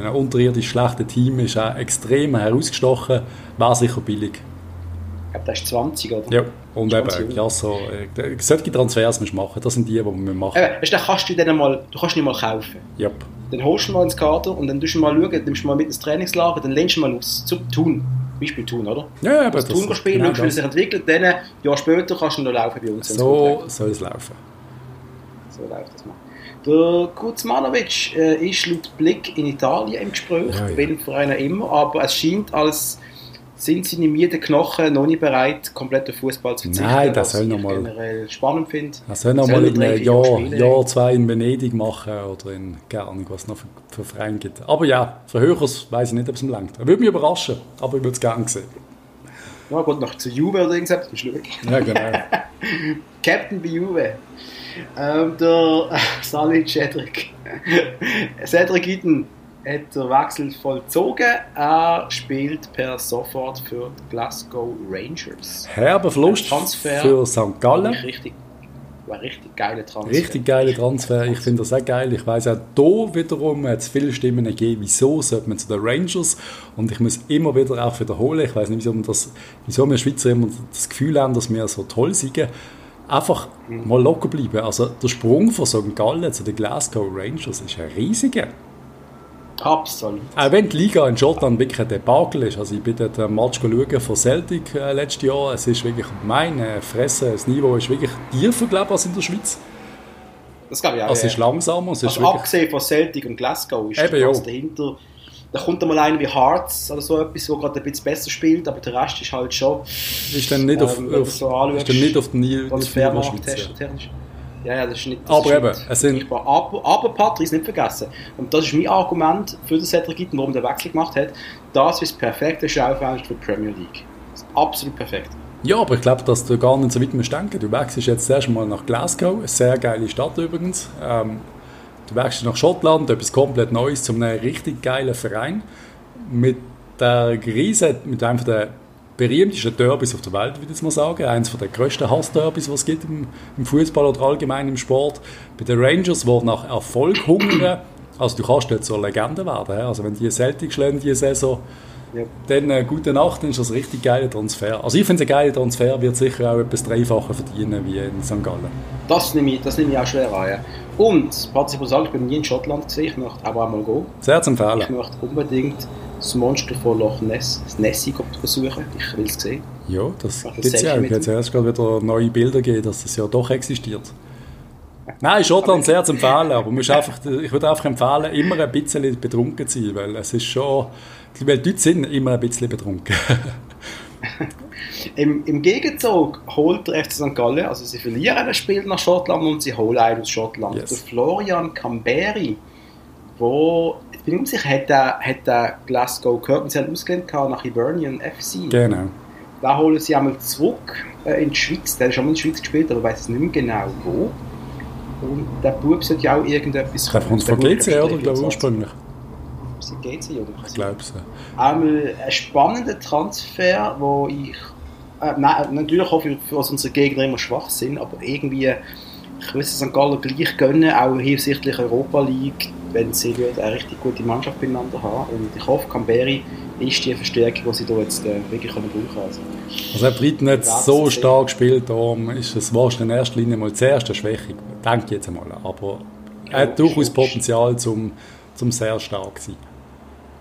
einem unterirdisch schlechten Team ist er extrem herausgestochen. War sicher billig. Ich glaube, der ist 20, oder? Ja, und Ganz eben, jung. Giasso, äh, solche Transfers musst du machen. Das sind die, die wir machen. Eben, weißt du, dann kannst du den mal, du kannst ihn mal kaufen. Yep. Dann holst du ihn mal ins Kader und dann tust du mal schauen, nimmst du mal mit ins Trainingslager, dann lehnst du mal aus. Zum Thun. Beispiel Thun, oder? Ja, ja, aber Das Thun spielen, genau schaust, wie sich entwickelt, dann ein Jahr später kannst du noch laufen bei uns. So soll es laufen. So läuft das mal. Der Kuzmanovic äh, ist laut Blick in Italien im Gespräch, Ja, ja. welchen Verein auch immer, aber es scheint, als sind seine müden Knochen noch nicht bereit, komplett auf Fußball zu verzichten. Nein, das soll ich noch mal- generell spannend finde. Er soll noch Soll mal er in einem Jahr, Jahr, zwei in Venedig machen oder in, keine Ahnung, was es noch für, für Vereine gibt. Aber ja, für Höchers weiß ich nicht, ob es ihm langt. Er würde mich überraschen, aber ich würde es gerne sehen. Ja, gut, noch zu Juve oder irgendwas, das ist schauen. Ja, genau. [laughs] Captain bei Juve. Ähm, der [laughs] Salih Cedric. Cedric Itten hat den Wechsel vollzogen. Er spielt per sofort für die Glasgow Rangers. Herber Verlust Transfer. für St. Gallen. Richtig, war richtig geiler Transfer. Richtig geiler Transfer. Ich finde das auch geil. Ich weiß auch hier wiederum hat es viele Stimmen gegeben, wieso sollte man zu den Rangers. Und ich muss immer wieder auch wiederholen. Ich weiß nicht, wieso, man das, wieso wir Schweizer immer das Gefühl haben, dass wir so toll sind. Einfach mal locker bleiben. Also der Sprung von St. Gallen zu den Glasgow Rangers ist ein riesiger. Absolut. Auch wenn die Liga in Schottland wirklich ein Debakel ist. Also ich bin dort einen Match schauen von Celtic äh, letztes Jahr. Es ist wirklich meine Fresse. Das Niveau ist wirklich tiefer, glaube ich, als in der Schweiz. Das glaube ich auch. Also es ja. ist langsamer. Es ist also wirklich abgesehen von Celtic und Glasgow ist Eben, ja. dahinter. Da kommt einmal einer wie Hearts oder so etwas, wo gerade ein bisschen besser spielt, aber der Rest ist halt schon ist dann nicht auf, Ähm, auf, so anschaust, ist dann nicht auf den Ni- auf den Niveau Transfermarkt Schweiz. Ja. technisch. Ja, ja, das ist nicht. Das Aber ist eben, nicht es sind- aber, aber Patrice nicht vergessen. Und das ist mein Argument für den Cedric Gitten, warum der Wechsel gemacht hat. Das ist das perfekte Schaufenster für die Premier League. Das ist absolut perfekt. Ja, aber ich glaube, dass du gar nicht so weit musst denken. Du wechselst jetzt erst mal nach Glasgow, eine sehr geile Stadt übrigens. Ähm, du wechselst nach Schottland, etwas komplett Neues, zu einem richtig geilen Verein. Mit der Riese, mit einem der berühmtesten Derbys auf der Welt, würde ich mal sagen. Eines der grössten Hassderbys, was es gibt im, im Fußball oder allgemein im Sport. Bei den Rangers, die nach Erfolg hungern. Also du kannst dort zur Legende werden. Also wenn die Celtic schlagen diese Saison, Ja. dann äh, gute Nacht, dann ist das ein richtig geiler Transfer. Also ich finde es ein geiler Transfer, wird sicher auch etwas Dreifacher verdienen wie in St. Gallen. Das nehme ich, das nehme ich auch schwer an. Ja. Und, Patrice, ich muss sagen, ich bin nie in Schottland gesehen. Ich möchte aber auch mal gehen. Sehr zu Ich empfehlen. möchte unbedingt das Monster von Loch Ness, das Nessie, besuchen. Ich will es sehen. Ja, das gibt es ja auch. dem- erst gerade wieder neue Bilder gegeben, dass das ja doch existiert. Nein, Schottland sehr zu empfehlen, aber einfach, ich würde einfach empfehlen, immer ein bisschen betrunken zu sein, weil es ist schon, weil die Leute sind immer ein bisschen betrunken. [laughs] Im, Im Gegenzug holt der FC St. Gallen, also sie verlieren das Spiel nach Schottland und sie holen einen aus Schottland. Yes. Der Florian Camberi, wo, ich bin unsicher, hat hat der Glasgow gehört und sie haben ausgelehnt nach Hibernian FC. genau. Da holen sie einmal zurück äh, in die Schweiz. Der hat schon mal in der Schweiz gespielt, aber weiß nicht mehr genau wo. Und der Bub sollte ja auch irgendetwas Der kommt von GC, oder? glaube ich, 24. ursprünglich. Ist das GC oder? Ich glaube es. Einmal ein spannender Transfer, wo ich. Äh, nein, natürlich hoffe ich, dass unsere Gegner immer schwach sind, aber irgendwie. Ich würde St. Gallen gleich gönnen, auch hinsichtlich Europa League, wenn sie eine richtig gute Mannschaft miteinander haben. Und ich hoffe, Camberi ist die Verstärkung, die sie da jetzt äh, wirklich können brauchen können. Also, Also hat Britain nicht Ja, so stark gespielt, darum ist es wahrscheinlich in erster Linie mal die erste Schwäche, denke ich jetzt einmal. Aber er hat durchaus. Potenzial zum, zum sehr stark zu sein.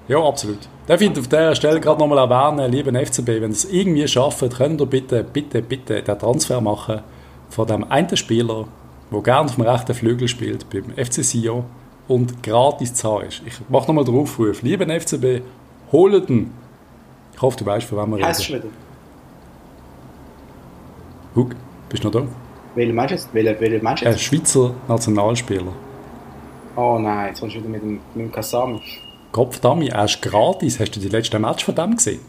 Ja, absolut. Darf ich auf dieser Stelle gerade nochmal erwähnen, lieben FCB, wenn ihr es irgendwie schafft, könnt ihr bitte, bitte, bitte den Transfer machen von dem einen Spieler, der gerne auf dem rechten Flügel spielt, beim FC Sion und gratis zu haben ist. Ich mache nochmal den Aufruf. Lieben FCB, holt ihn. Ich hoffe, du weißt, von wem wir reden. Huck, bist du noch da? Welcher meinst du jetzt? Welcher, welcher meinst du Ein? Schweizer Nationalspieler. Oh nein, jetzt kommst du wieder mit dem, mit dem Kasami. Kopfdami, er ist gratis. Hast du die letzten Match von dem gesehen?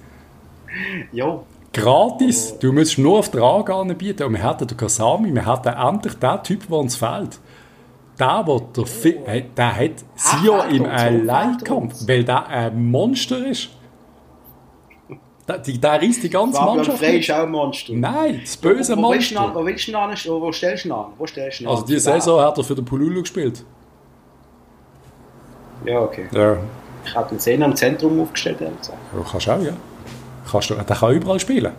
Jo, Gratis! Du musst nur auf den Rang anbieten. Und wir hatten den Kasami, wir hatten endlich den Typ, der uns fehlt. Der, der, der, Fi- hey, der hat Sio fehlt im Alleinkampf, weil der ein Monster ist. Der, der reißt die ganze Fabian Mannschaft Frey ist auch ein Monster. Nein, das böse wo, wo willst du Monster. Wo willst du ihn an? Wo, stellst du ihn an? Wo stellst du an? Also diese Saison hat er für den Pululu gespielt. Ja, okay. Ja, Ich habe den Zehner im Zentrum aufgestellt. Ja, kannst du auch, ja. Kannst du, der kann überall spielen.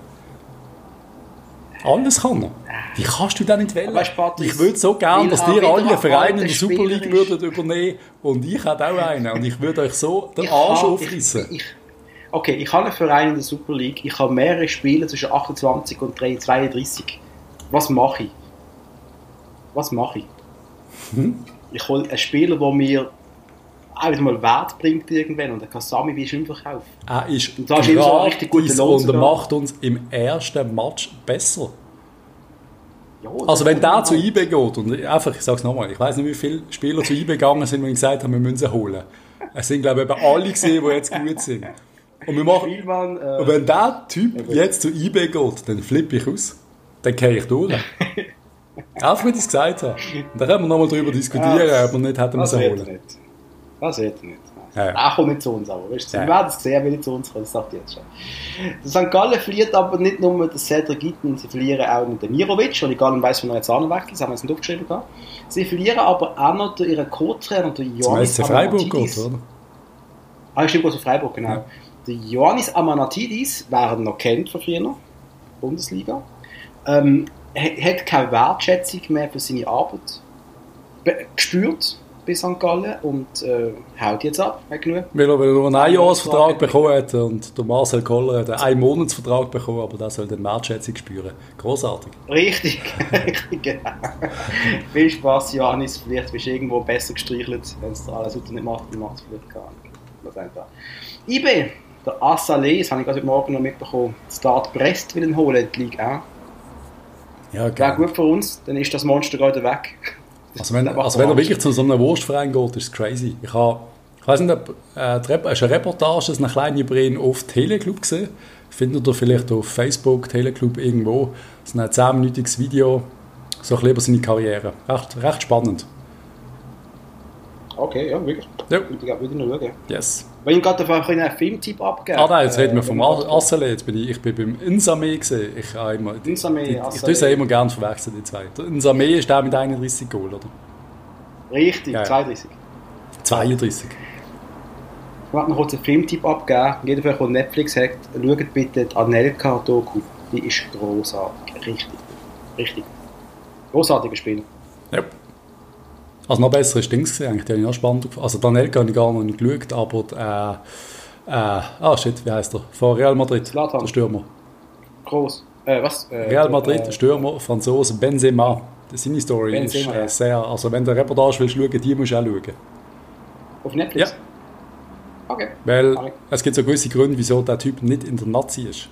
Alles kann er. Wie kannst du das nicht wählen? Ich würde so gerne, dass ihr alle ein einen Verein in der Super League würdet übernehmen und ich hätte auch einen. Und ich würde euch so den Ich Arsch aufreißen. Okay, ich habe einen Verein in der Super League. Ich habe mehrere Spiele zwischen 28 und 3 32. Was mache ich? Was mache ich? Hm? Ich hole einen Spieler, der mir auch wieder mal Wert bringt irgendwann und der Kasami wie ist im Verkauf. Er ist Und ist so ein richtig guter Lohn und er macht uns im ersten Match besser. Ja, Also wenn der zu IB geht, und einfach, ich sage es nochmal, ich weiß nicht, wie viele Spieler zu IB gegangen sind, und gesagt haben, wir müssen sie holen. Es sind, glaube ich, eben alle gesehen, die jetzt gut sind. Und wir machen, Spielmann, Und äh, wenn der Typ jetzt zu eBay geht, dann flippe ich aus. Dann gehe ich durch. [laughs] Einfach, weil ich es gesagt habe. Dann können wir nochmal darüber diskutieren, Ja, ob wir nicht hätten müssen holen. nicht. Das wird er nicht. Ja. Er kommt nicht zu uns, aber weißt du, Ja. wir werden es sehen, wenn er zu uns kommt, das sagt ich jetzt schon. Der St. Gallen verliert aber nicht nur den Cedric Gitten, sie verlieren auch noch den Mirovic, und ich gar nicht weiss, wo er jetzt anwechselt, das haben wir jetzt nicht aufgeschrieben. gehabt. Sie verlieren aber auch noch durch ihren Co-Trainer, der Zum Johannes SC Freiburg geht, oder? Ah, stimmt, aus Freiburg, genau. Ja. Der Ioannis Amanatidis, wer ihn noch kennt von früher, Bundesliga, ähm, ha- hat keine Wertschätzung mehr für seine Arbeit be- gespürt bei St. Gallen und äh, haut jetzt ab, hat genug. Weil er nur einen Einjahresvertrag Ja. bekommen hat und der Marcel Koller hat einen Einmonatsvertrag bekommen, aber der soll dann Wertschätzung spüren. Großartig. Richtig, [laughs] richtig, genau. Viel Spaß, Johannes. Vielleicht bist du irgendwo besser gestreichelt, wenn es alles unter nicht macht, dann macht es vielleicht gar nicht. Was einfach. IB, der Assalé, das habe ich gerade heute Morgen noch mitbekommen, Start Brest will ihn holen, die Liga auch. Ja, Wäre geil. gut für uns, dann ist das Monster gerade weg. Also wenn, also wenn er wirklich zu so einem Wurstverein geht, ist es crazy. Ich habe, ich weiß nicht, ob, äh, du eine Reportage, eine kleine Brin auf Teleclub gesehen? Findet ihr vielleicht auf Facebook, Teleclub irgendwo. Das ist ein 10-minütiges Video, so ein bisschen über seine Karriere. Recht, recht spannend. Okay, ja, wirklich. Ja. Ich würde noch schauen. Yes. Wenn ich gerade einfach einen Filmtipp abgeben Ah nein, jetzt reden wir vom wenn As- Assele. Jetzt bin ich, ich bin beim Insame gesehen. Ich habe immer, Insame, die, ich tue sie immer gerne verwechseln, die zwei. Der Insame ist der mit 31 Goal, oder? Richtig, Ja, ja. 32. 32. Ich möchte noch kurz einen Filmtipp abgeben. Jeder, der Netflix hat, schaut bitte die Anelka-Doku. Die ist großartig. Richtig. Richtig. Großartiges Spiel. Ja. Also noch besseres Dings gesehen, eigentlich. Die habe ich noch spannend gefunden. Also Danielka habe ich gar noch nicht geschaut, aber äh, äh, ah shit, wie heißt er? Von Real Madrid, Zlatan. der Stürmer. Groß. Äh, was? Äh, Real Madrid, äh, Stürmer, Franzose, Benzema. Das seine Story Benzema, ist äh, sehr, also wenn du eine Reportage willst schauen, die musst du auch schauen. Auf Netflix? Ja. Okay. Weil Sorry. es gibt so gewisse Gründe, wieso der Typ nicht in der Nazi ist.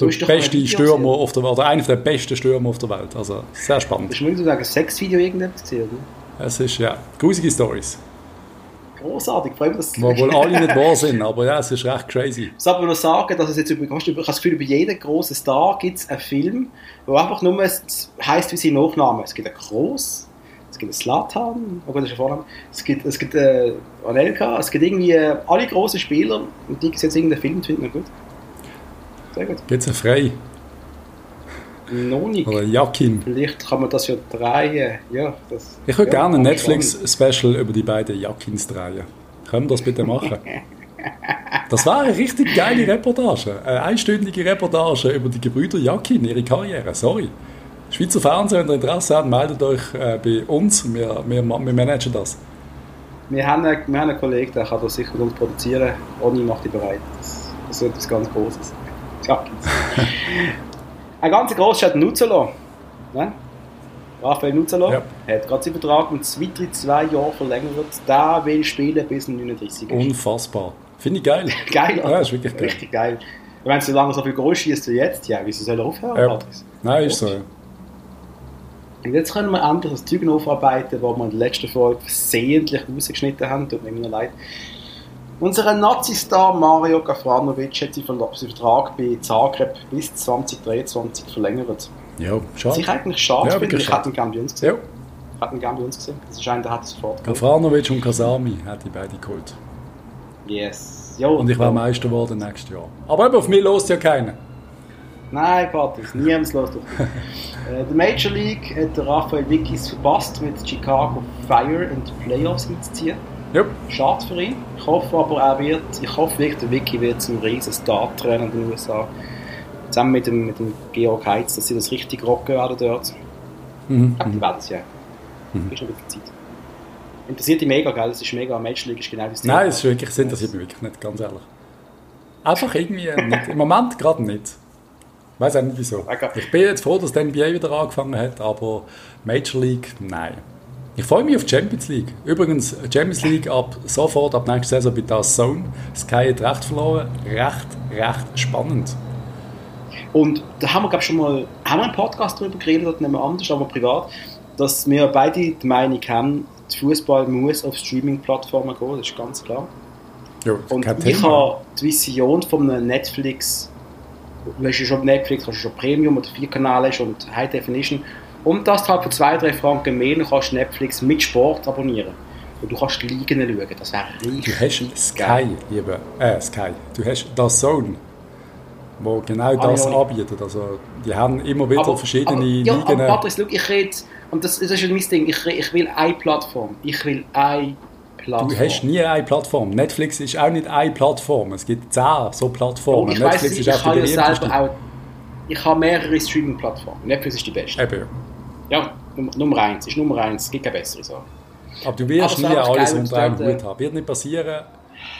Der Du hast beste Stürmer auf der Welt, oder einer der besten Stürmer auf der Welt. Also sehr spannend. Das ist nur so sagen, ein Sexvideo irgendetwas gesehen, oder? Es ist, ja, grusige Stories, Großartig. Vor allem, dass die wohl alle nicht wahr sind, aber ja, es ist recht crazy. Ich soll aber noch sagen, dass es jetzt über, hast du, ich habe das Gefühl, über jeden grossen Star gibt es einen Film, der einfach nur heisst wie sein Nachname. Es gibt einen Kroos, es gibt einen Slatan, oh Gott, das ist ein Vorname. Es gibt, es gibt äh, Anelka, es gibt irgendwie äh, alle grossen Spieler und die jetzt irgendeinen Film, das finde ich noch gut. Sehr gut. Geht's einen frei? Noch nicht. Oder Jakin? Vielleicht kann man das ja drehen. Ja, das, Ich würde ja, gerne ein. Netflix-Special über die beiden Jakins drehen. Können wir das bitte machen? [laughs] Das war eine richtig geile Reportage. Eine einstündige Reportage über die Gebrüder Jakin, ihre Karriere. Sorry. Schweizer Fernsehen, wenn ihr Interesse habt, meldet euch äh, bei uns. Wir, wir, wir managen das. Wir haben, einen, wir haben einen Kollegen, der kann das sicher uns produzieren. Oni macht die bereit. Das, das ist etwas ganz Großes. Ja, gibt's. Ein ganz grosser hat Nuzzolo. Ne? Raphael Nuzzolo Ja. hat gerade seinen Vertrag um weitere zwei Jahre verlängert. Der will spielen bis zum 39. ist. Unfassbar. Finde ich geil. [laughs] Geil, Ja, ist wirklich geil. Richtig geil. Wenn es so lange so viel Goal schießt wie jetzt, ja, wieso soll er aufhören? Ja. Nein, ist so. ja. Und jetzt können wir endlich das Zeug aufarbeiten, was wir in der letzten Folge versehentlich rausgeschnitten haben. Tut mir immer leid. Unser Nazi-Star Mario Gafranovic hat seinen Vertrag bei Zagreb bis 2023 verlängert. Ja, Was schade. ich eigentlich schade Ja, finde, ich hätte ihn gerne bei uns gesehen. Ja. Ich hätte ihn gerne bei uns gesehen. Das ist einer, der hat es sofort geholt. Gafranovic und Kasami hat die beide geholt. Yes. Jo, Und ich wäre. Meister geworden nächstes Jahr. Aber eben, auf mich lost ja keiner. Nein, Patrick, niemand los durch dich. [laughs] äh, der Major League hat Raphael Wickis verpasst, mit Chicago Fire in die Playoffs einzuziehen. Ja. Schade für ihn. Ich hoffe aber, er wird, ich hoffe wirklich, der Vicky wird zum riesen Star-Trainer in den USA. Zusammen mit dem, mit dem Georg Heitz, dass sie das richtig rocken werden dort. Mhm. Aber die werden es ja. Mhm. Ist noch ein bisschen Zeit. Interessiert dich mega, gell? Es ist mega, Major League ist genau das Nein, es ist wirklich, es interessiert mich wirklich nicht, ganz ehrlich. Einfach irgendwie nicht. Im Moment gerade nicht. Ich weiß auch nicht wieso. Ich bin jetzt froh, dass die NBA wieder angefangen hat, aber Major League, nein. Ich freue mich auf die Champions League. Übrigens, Champions League ab sofort, ab nächster Saison bei das Zone. Sky hat recht verloren. Recht, recht spannend. Und da haben wir, glaube ich, schon mal haben wir einen Podcast darüber geredet, nicht mehr anders, aber privat, dass wir beide die Meinung haben, der Fußball muss auf Streaming-Plattformen gehen, das ist ganz klar. Ja, Und kein ich habe die Vision von einem Netflix, du hast ja schon Netflix, hast du schon Premium oder vier Kanäle und High Definition. Und dass du halt für zwei, drei Franken mehr noch kannst Netflix mit Sport abonnieren. Und du kannst Ligen schauen, das wäre Du richtig hast geil. Sky, lieber. Äh, Sky. Du hast das Zone, wo genau das Ah, ja. anbietet. Also, die haben immer wieder verschiedene aber, ja, Ligen. aber Patrick, schau, ich rede, und das, das ist ja mein Ding, ich, ich will eine Plattform. Ich will eine Plattform. Du hast nie eine Plattform. Netflix ist auch nicht eine Plattform. Es gibt zehn so Plattformen. ich weiss, Netflix ich ist auch habe die ja auch, ich habe mehrere Streaming-Plattformen. Netflix ist die beste. Eben. Ja, Num- Nummer eins, ist Nummer eins, es gibt keine bessere Sache. Aber du wirst nie alles unter einem Hut haben. Wird nicht passieren.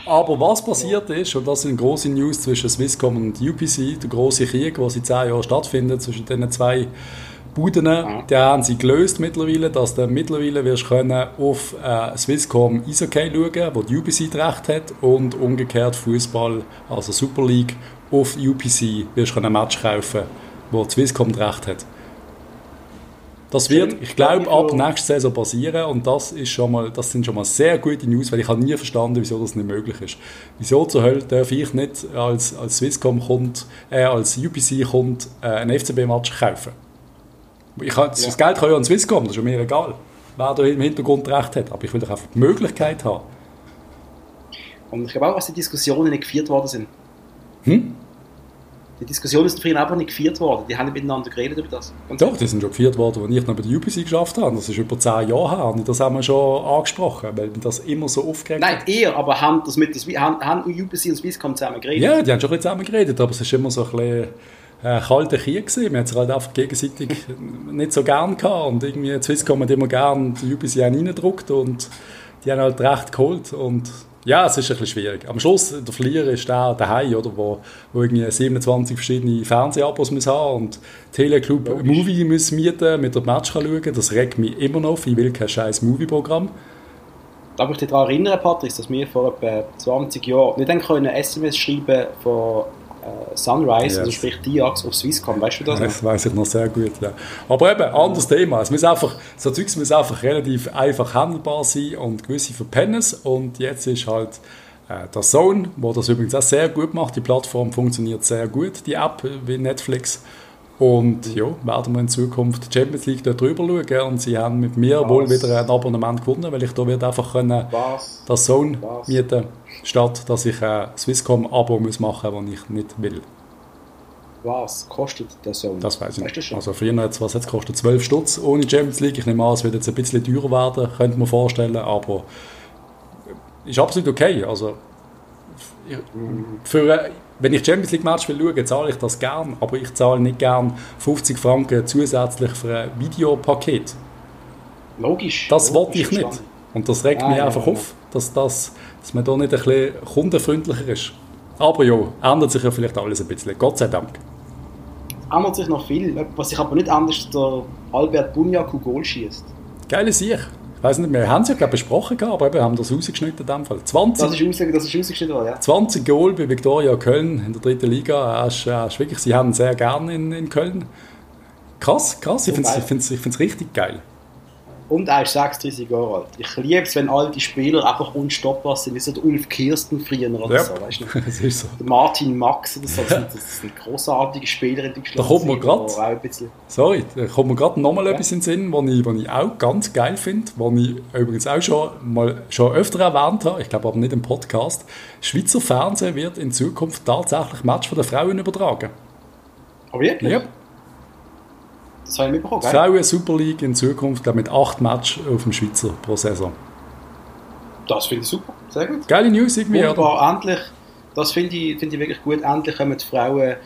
Aber was passiert ist, und das sind große News zwischen Swisscom und UPC, der große Krieg, der seit zehn Jahren stattfindet zwischen diesen zwei Buden, den haben sie gelöst mittlerweile, dass du mittlerweile wirst können auf äh, Swisscom Eishockey schauen, wo die UPC Recht hat, und umgekehrt Fußball, also Super League, auf UPC wirst du ein Match kaufen wo Swisscom recht hat. Das wird, ich glaube, ab nächster Saison passieren und das, ist schon mal, das sind schon mal sehr gute News, weil ich habe nie verstanden, wieso das nicht möglich ist. Wieso zur Hölle darf ich nicht als, als Swisscom kommt, äh, als UPC kommt, äh, einen FCB-Match kaufen? Ich kann, das ja. Geld kann ja an Swisscom, das ist mir egal, wer da im Hintergrund recht hat, aber ich will doch einfach die Möglichkeit haben. Und ich glaube auch, dass die Diskussionen nicht geführt worden sind. Hm? Die Diskussion ist früher einfach nicht geführt worden. Die haben nicht miteinander geredet über das. Ganz Doch, die sind schon geführt worden, als ich noch bei der UPC geschafft habe. Das ist über zehn Jahre her. Und das haben wir schon angesprochen, weil das immer so aufgeregt Nein, eher, aber haben, das mit das, haben, haben UPC und Swisscom zusammen geredet? Ja, die haben schon ein bisschen zusammen geredet, aber es ist immer so ein bisschen äh, kalter Krieg gewesen. Wir haben es halt einfach gegenseitig [laughs] nicht so gern gehabt. Und irgendwie Swisscom hat immer gern die UPC reingedruckt und die haben halt recht geholt. Und ja, es ist ein bisschen schwierig. Am Schluss, der Verlierer ist der daheim, oder, wo, wo irgendwie 27 verschiedene Fernsehabos muss haben und Teleclub Logisch. Movie muss mieten, mit der Match kann schauen. Das regt mich immer noch. Ich will kein scheiß Movie-Programm. Darf ich dich daran erinnern, Patrick, dass wir vor etwa 20 Jahren nicht dann können SMS schreiben von Sunrise, yes. also sprich Diax auf Swisscom, weißt du das? Das weiß ich noch sehr gut, ja. Aber eben, anderes Thema. Es muss einfach, so Zeugs muss einfach relativ einfach handelbar sein und gewisse verpennen Und jetzt ist halt äh, der Zone, wo das übrigens auch sehr gut macht. Die Plattform funktioniert sehr gut, die App wie Netflix. Und ja, werden wir in Zukunft die Champions League dort drüber schauen. Und sie haben mit mir Was? wohl wieder ein Abonnement gewonnen, weil ich da wird einfach können Was? das Zone Was? mieten statt dass ich ein Swisscom-Abo machen muss, das ich nicht will. Was kostet der Zone? Das weiß ich nicht. Also früher hat es, was jetzt kostet 12 Stutz ohne Champions League. Ich nehme an, es wird jetzt ein bisschen teurer werden, könnte man vorstellen, aber ist absolut okay. Also für, wenn ich Champions League Match will schauen, zahle ich das gern, aber ich zahle nicht gern 50 Franken zusätzlich für ein Videopaket. Logisch. Das wollte ich nicht. Und das regt ah, mich ja, einfach ja. auf, dass, das, dass man da nicht ein bisschen kundenfreundlicher ist. Aber ja, ändert sich ja vielleicht alles ein bisschen. Gott sei Dank. Ändert sich noch viel. Was sich aber nicht ändert, der Albert Bunyaku Goal schießt. Geile Sieg weiß nicht, wir haben es ja glaube besprochen, aber wir haben das rausgeschnitten in dem Fall. 20, das ist, raus, das ist rausgeschnitten worden, ja. 20 Goal bei Viktoria Köln in der dritten Liga. Er ist, er ist wirklich, sie haben sehr gerne in, in Köln. Krass, krass, ich finde es richtig geil. Und er ist 36 Jahre alt. Ich liebe es, wenn alte Spieler einfach unstoppbar sind, wie so der Ulf Kirsten früher oder ja, so. Weißt du? [laughs] das ist so. Der Martin Max oder so. Das, sind, das sind großartige Spieler in Deutschland. Da kommt mir gerade. Sorry, da kommt mir gerade nochmal ja. etwas in den Sinn, was ich, was ich auch ganz geil finde, was ich übrigens auch schon mal schon öfter erwähnt habe, ich glaube aber nicht im Podcast. Schweizer Fernsehen wird in Zukunft tatsächlich Match von den Frauen übertragen. Oh wirklich? Ja. Das habe ich mitbekommen, gell? Frauen Super League in Zukunft mit acht Matches auf dem Schweizer pro Saison. Das finde ich super, sehr gut. Geile News irgendwie, Wunderbar, oder? endlich, das finde ich, find ich wirklich gut, endlich kommen die Frauen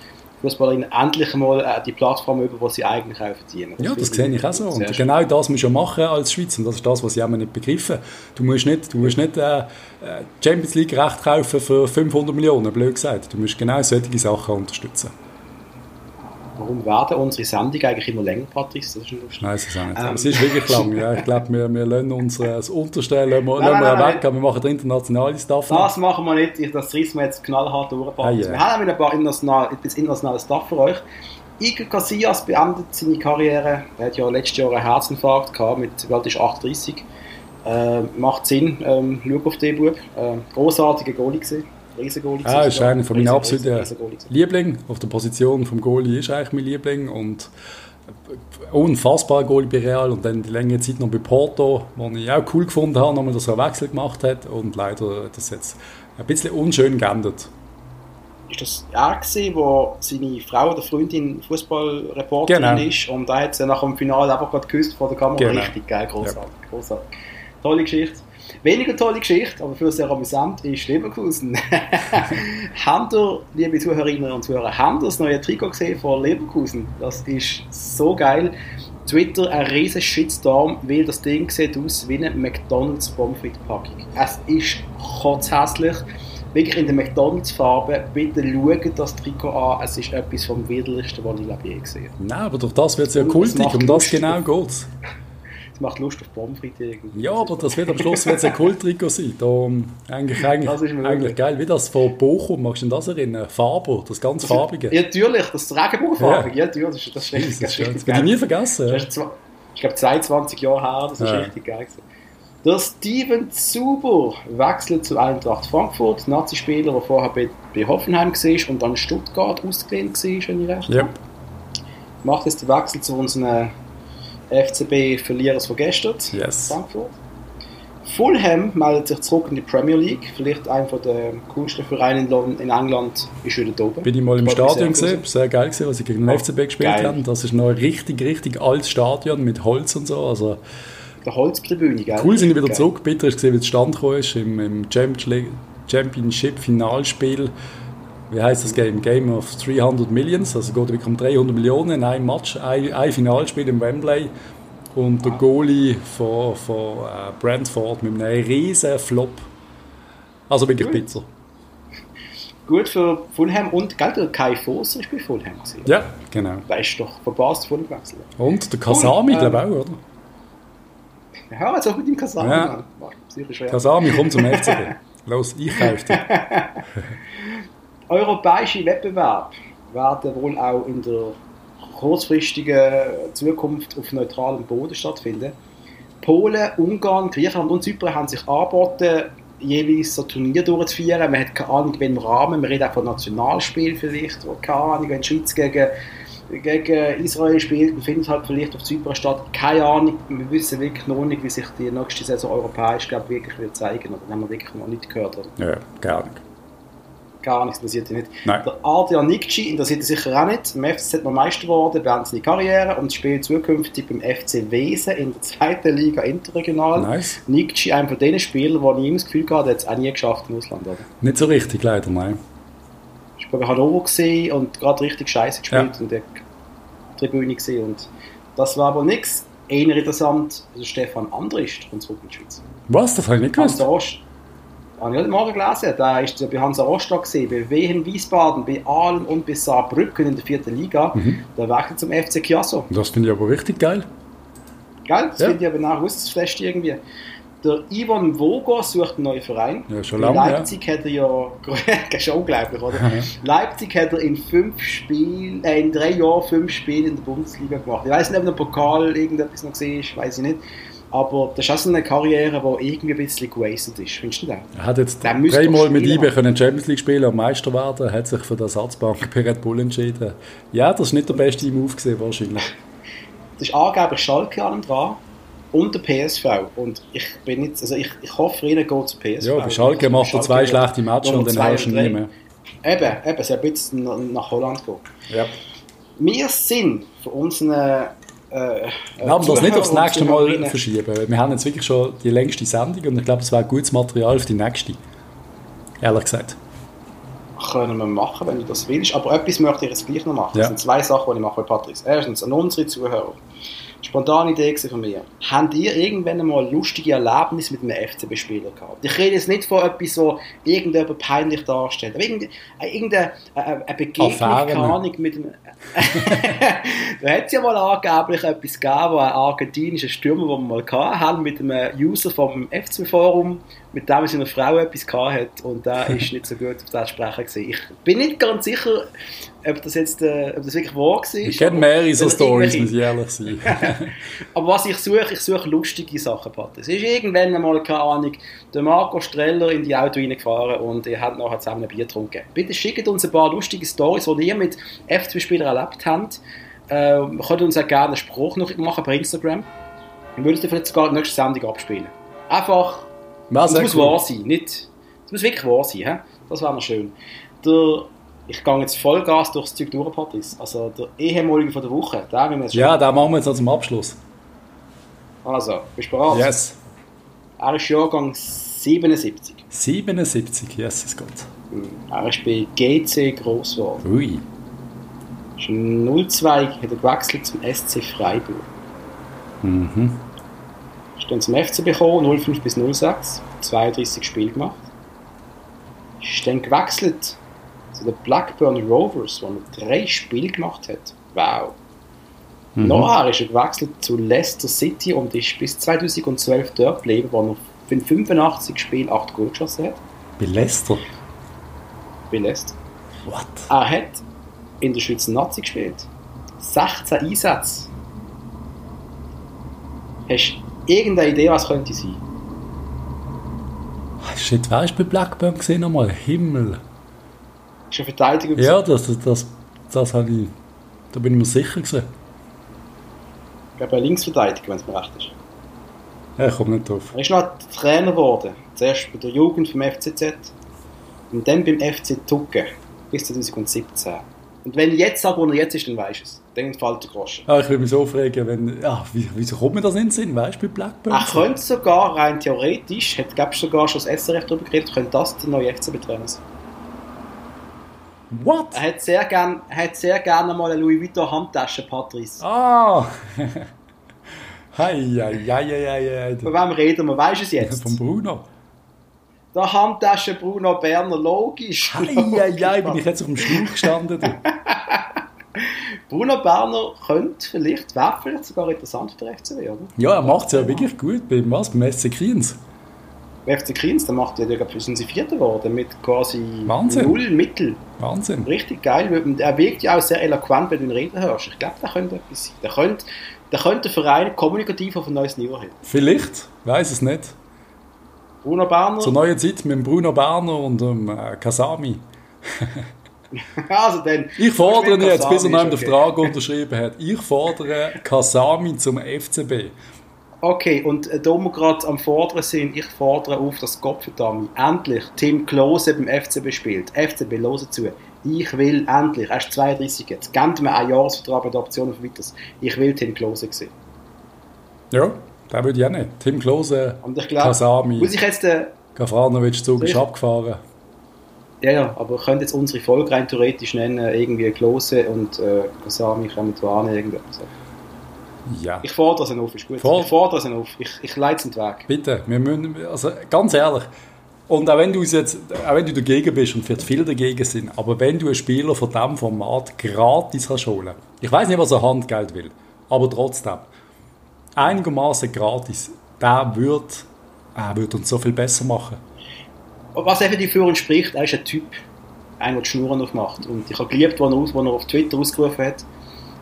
Fußballerinnen endlich mal äh, die Plattform über, die sie eigentlich auch verdienen. Das ja, das sehe ich auch so. Und genau das musst du machen als Schweiz. Und das ist das, was ich auch nicht begriffen Du musst nicht, du musst nicht äh, äh Champions League Recht kaufen für 500 Millionen, blöd gesagt. Du musst genau solche Sachen unterstützen. Warum werden unsere Sendungen eigentlich immer länger, Patrick? Das ist lustig. Nein, es ist auch nicht. Ähm. Es ist wirklich lang. Ja. Ich glaube, wir, wir lassen uns das Unterste lassen wir, nein, nein, weg, aber wir machen den internationalen Stuff. Das machen wir nicht. Das reißen wir jetzt knallhart durch. Ah, yeah. Wir haben ein paar international, etwas internationales Stuff für euch. Iker Casillas beendet seine Karriere. Er hat ja letztes Jahr einen Herzinfarkt gehabt, mit bald ist 38. Äh, macht Sinn, ähm, schau auf den Bub. Äh, großartiger Goalie gesehen. Riesengoalie. Ah, ist einer von meinen absoluten Lieblingen. Auf der Position vom Goalie ist eigentlich mein Liebling und unfassbar Goalie bei Real und dann die längere Zeit noch bei Porto, wo ich auch cool gefunden habe, nochmal, dass er einen Wechsel gemacht hat und leider hat das jetzt ein bisschen unschön geändert. Ist das er gewesen, wo seine Frau oder Freundin Fußballreporterin genau. ist und da hat sie nach dem Finale einfach gerade geküsst vor der Kamera? Genau. Richtig geil, großartig, ja. großartig. Tolle Geschichte. Weniger tolle Geschichte, aber für sehr amüsant ist Leverkusen. [laughs] habt ihr, liebe Zuhörerinnen und Zuhörer, habt ihr das neue Trikot gesehen von Leverkusen? Das ist so geil. Twitter ein riesen Shitstorm, weil das Ding sieht aus wie eine McDonalds Pomfrit-Packung. Es ist kotzhässlich. Wirklich in der McDonalds-Farbe. Bitte schaut das Trikot an. Es ist etwas vom widerlichsten, was ich je gesehen habe. Nein, aber durch das wird es ja kultig. Um das genau geht Das macht Lust auf Pommes. Ja, aber das wird am Schluss wird's ein Kulttrikot sein. Da, ähm, eigentlich eigentlich, Das eigentlich geil. Wie das von Bochum, magst du an das erinnern? Faber, das ganz farbige. Ja, natürlich, das ist Regenbogenfarbig. Ja, natürlich, das ist, das ist richtig, das ist das werde ich nie vergessen. Ja. Das ist ich glaube 22 Jahre her, das ist Ja. richtig geil. Gewesen. Der Steven Zuber wechselt zu Eintracht Frankfurt, Nazi-Spieler, der vorher bei, bei Hoffenheim war und dann in Stuttgart ausgelehnt war, wenn ich recht Ja. habe. Macht jetzt den Wechsel zu unseren FCB-Verlierers von gestern, Yes. Frankfurt. Fulham meldet sich zurück in die Premier League, vielleicht einer der coolsten Vereine in, England ist wieder da oben. Bin ich mal im Stadion sehr. gesehen, sehr geil gesehen, was sie gegen den Oh, FCB gespielt geil. haben. Das ist noch ein richtig, richtig altes Stadion mit Holz und so. Also Der Holztribüne, gell? cool sind sie wieder Geil. zurück. Bitter ist gesehen, wie es stand gekommen ist im, im Champions League- Championship Finalspiel. Wie heißt das Game? Game of 300 Millions. Also geht wirklich um 300 Millionen in einem Match, ein, ein Finalspiel im Wembley. Und der Goalie von, von äh, Brentford mit einem riesen Flop. Also wirklich Cool. bitter. Gut für Fulham und gell, der Kai Foser ist bei Fulham. Gewesen. Ja, genau. Der ist doch verpasst von dem Wechsel. Und der Kasami, Cool, glaube ähm, ich auch, oder? Hör jetzt auch mit dem Kasam Ja. an. Kasami, komm zum FCB. [laughs] Los, ich kaufe dich. [laughs] Europäische Wettbewerb werden wohl auch in der kurzfristigen Zukunft auf neutralem Boden stattfinden. Polen, Ungarn, Griechenland und Zypern haben sich angeboten, jeweils so Turnier durchzuführen. Man hat keine Ahnung, in welchem Rahmen. Man redet auch von Nationalspiel vielleicht. Oder keine Ahnung, wenn die Schweiz gegen, gegen Israel spielt, dann findet halt vielleicht auf Zypern statt. Keine Ahnung. Wir wissen wirklich noch nicht, wie sich die nächste Saison europäisch glaub, wirklich wird zeigen. Oder haben wir wirklich noch nicht gehört. Oder? Ja, gar nicht. Gar nichts interessiert ihn nicht. Nein. Der Adrian Nikci interessiert ihn sicher auch nicht. Im FCZ ist man Meister geworden, beendet seine Karriere und spielt zukünftig beim FC Wesen in der zweiten Liga interregional. Nice. Nikci, einer von den Spielern, wo ich immer das Gefühl hatte, hat es auch nie geschafft im Ausland. Oder? Nicht so richtig, leider, nein. Ich war bei Hannover gesehen und gerade richtig scheiße gespielt Ja. und der Tribüne gesehen und das war aber nichts. Eher interessant, also Stefan Andrist kommt zurück in die Schweiz. Was? Das habe ich nicht gewusst. Ost. Habe ich heute Morgen gelesen. Da ist ja bei Hansa Rostock gesehen, bei Wehen Wiesbaden, bei Aalen und bei Saarbrücken in der vierten Liga. Mhm. Da wechselt zum FC Chiasso. Das finde ich aber richtig geil. Gell? Das Ja. finde ich aber nach das fest irgendwie. Der Ivan Vogo sucht einen neuen Verein. Ja, schon In lange, ja. Leipzig hat er ja, [laughs] das ist unglaublich, oder? Ja. Leipzig hat er in fünf Spielen, äh, in drei Jahren fünf Spiele in der Bundesliga gemacht. Ich weiß nicht, ob noch Pokal irgendetwas noch gesehen ist, weiß ich nicht. Aber das ist auch so eine Karriere, die irgendwie ein bisschen gewastet ist. Findest du das? Er hat jetzt dreimal mit IBE können Champions League spielen und Meister werden, hat sich für die Ersatzbank bei Red Bull entschieden. Ja, das ist nicht der beste Move gewesen, wahrscheinlich. Das ist angeblich Schalke an dran und der PSV. Und ich bin jetzt, also ich, ich hoffe, ihnen geht zu PSV. Ja, bei Schalke macht er zwei schlechte Matches und dann hörst du ihn und drei. mehr. Eben, eben, sie haben jetzt nach- Holland gehen. Ja. Wir sind für unsere äh, Wir haben das nicht aufs [laughs] nächste Mal verschieben. Wir haben jetzt wirklich schon die längste Sendung und ich glaube, es wäre gutes Material für die nächste. Ehrlich gesagt. können wir machen, wenn du das willst. Aber etwas möchte ich jetzt gleich noch machen. Ja. Das sind zwei Sachen, die ich mache bei Patrice. Erstens, an unsere Zuhörer. Spontane Idee von mir. Habt ihr irgendwann einmal lustige Erlebnisse mit einem FCB-Spieler gehabt? Ich rede jetzt nicht von etwas, so irgendjemand peinlich darstellt. Aber irgendeine, äh, irgendeine äh, eine Begegnung, keine Ahnung, mit einem... [laughs] da hat es ja mal angeblich etwas gegeben, wo ein argentinischer Stürmer, den wir mal haben, mit einem User vom FC-Forum, mit dem seine Frau etwas gehabt hat und der ist nicht so gut auf das Sprechen gewesen. Ich bin nicht ganz sicher, ob das jetzt äh, ob das wirklich wahr war. Ich kenne mehrere so Stories, muss ich ehrlich sein. [laughs] aber was ich suche, ich suche lustige Sachen, Pat. Es ist irgendwann einmal, keine Ahnung, der Marco Streller in die Auto reingefahren und ihr habt nachher zusammen ein Bier getrunken. Bitte schickt uns ein paar lustige Stories, die ihr mit FC-Spielern erlebt habt. Äh, könnt uns auch gerne einen Spruch noch machen per Instagram. Wir würden es vielleicht sogar die nächste Sendung abspielen. Einfach, es muss wahr sein, nicht... Es muss wirklich wahr sein, hä? das wäre noch schön. Der, ich gehe jetzt Vollgas durchs Zeug durch, Patrice. Also der ehemalige von der Woche, haben wir jetzt. Ja, den machen wir jetzt noch zum Abschluss. Also, bist du bereit? Yes. Er ist Jahrgang 77. 77, yes, es geht. Er ist bei GC geworden. Ui. Ist 02 hat er gewechselt zum SC Freiburg. Mhm. Ist dann zum FC bekommen, 05 bis 06. 32 Spiele gemacht. Ist dann gewechselt zu den Blackburn Rovers, wo er drei Spiele gemacht hat. Wow. Nachher ist er gewechselt zu Leicester City und ist bis 2012 dort geblieben, wo er in 85 Spielen 8 Goal geschossen hat. Bei Leicester? Bei Leicester. What? Er hat in der Schweizer Nazi gespielt. 16 Einsätze. Hast du irgendeine Idee, was könnte sein? Shit, wer ist bei Blackburn gesehen nochmal? Himmel. Ist eine Verteidigung. Ja, das, das, das, das habe ich. Da bin ich mir sicher gewesen. Ich glaube, ein Linksverteidiger, wenn es mir recht ist. Ja, ich komme nicht drauf. Er ist noch Trainer geworden. Zuerst bei der Jugend vom FCZ und dann beim FC Tucken bis 2017. Und wenn jetzt sage, wo er jetzt ist, dann weisst du es. Dann fällt der Groschen. Ah, ich würde mich so fragen, wenn. Ja, wie, wieso kommt mir das in den Sinn? Weißt du, bei Blackburn? Er könnte sogar, rein theoretisch, gab es sogar schon das SRF darüber geredet, könnte das der neue FCB-Trainer sein. What? Er hat sehr gerne gern mal eine Louis Vuitton Handtasche, Patrice. Ah! [laughs] Hei, hei, hei, hei, hei. Von wem reden wir? Weißt du es jetzt? Von Bruno. Der Handtasche Bruno Berner, logisch. Hei, hei, hei, bin ich jetzt auf dem Stuhl gestanden. [laughs] Bruno Berner könnte vielleicht, wäre vielleicht sogar interessant für den FCW, oder? Ja, er macht es ja wirklich gut. Beim was? Beim SC Kriens. Der FC Kriens, der macht ja, ich glaube, sind sie Vierter geworden, mit quasi Wahnsinn. null Mittel. Wahnsinn. Richtig geil. Und Er wirkt ja auch sehr eloquent, wenn du ihn reden hörst. Ich glaube, der könnte etwas sein. Der könnte, der könnte den Verein kommunikativ auf ein neues Niveau heben. Vielleicht, weiß es nicht. Bruno Berner, Zur neuen Zeit mit dem Bruno Berner und dem äh, Kasami. [laughs] also dann... Ich fordere jetzt, bis er noch den okay. Vertrag unterschrieben hat. Ich fordere Kasami zum FCB. Okay, und äh, da wir gerade am Fordern sind, ich fordere auf, dass Gottverdammt endlich Tim Klose beim FCB spielt. FCB, hören zu. Ich will endlich, er ist 32 jetzt, gebt mir einen Jahresvertrag bei der Option auf weiteres. Ich will Tim Klose sehen. Ja, den würde ich auch nicht. Tim Klose, Und ich glaube, Kasami, muss ich jetzt, äh, Gafranovic-Zug ist abgefahren. ja, ja, aber wir können jetzt unsere Folge rein theoretisch nennen, irgendwie Klose und äh, Kasami an, irgendetwas. Ja. Ich fordere es auf, ist gut. Ford- Ich fordere es auf, ich, ich leite es Weg. Bitte, wir müssen, also ganz ehrlich, und auch wenn du jetzt, auch wenn du dagegen bist und vielleicht viele dagegen sind, aber wenn du einen Spieler von diesem Format gratis kannst holen, ich weiß nicht, was er Handgeld will, aber trotzdem, einigermaßen gratis, der wird, er wird uns so viel besser machen. Was eben für ihn spricht, er ist ein Typ, einer, der die Schnurren aufmacht. Und ich habe geliebt, als er, als er auf Twitter ausgerufen hat,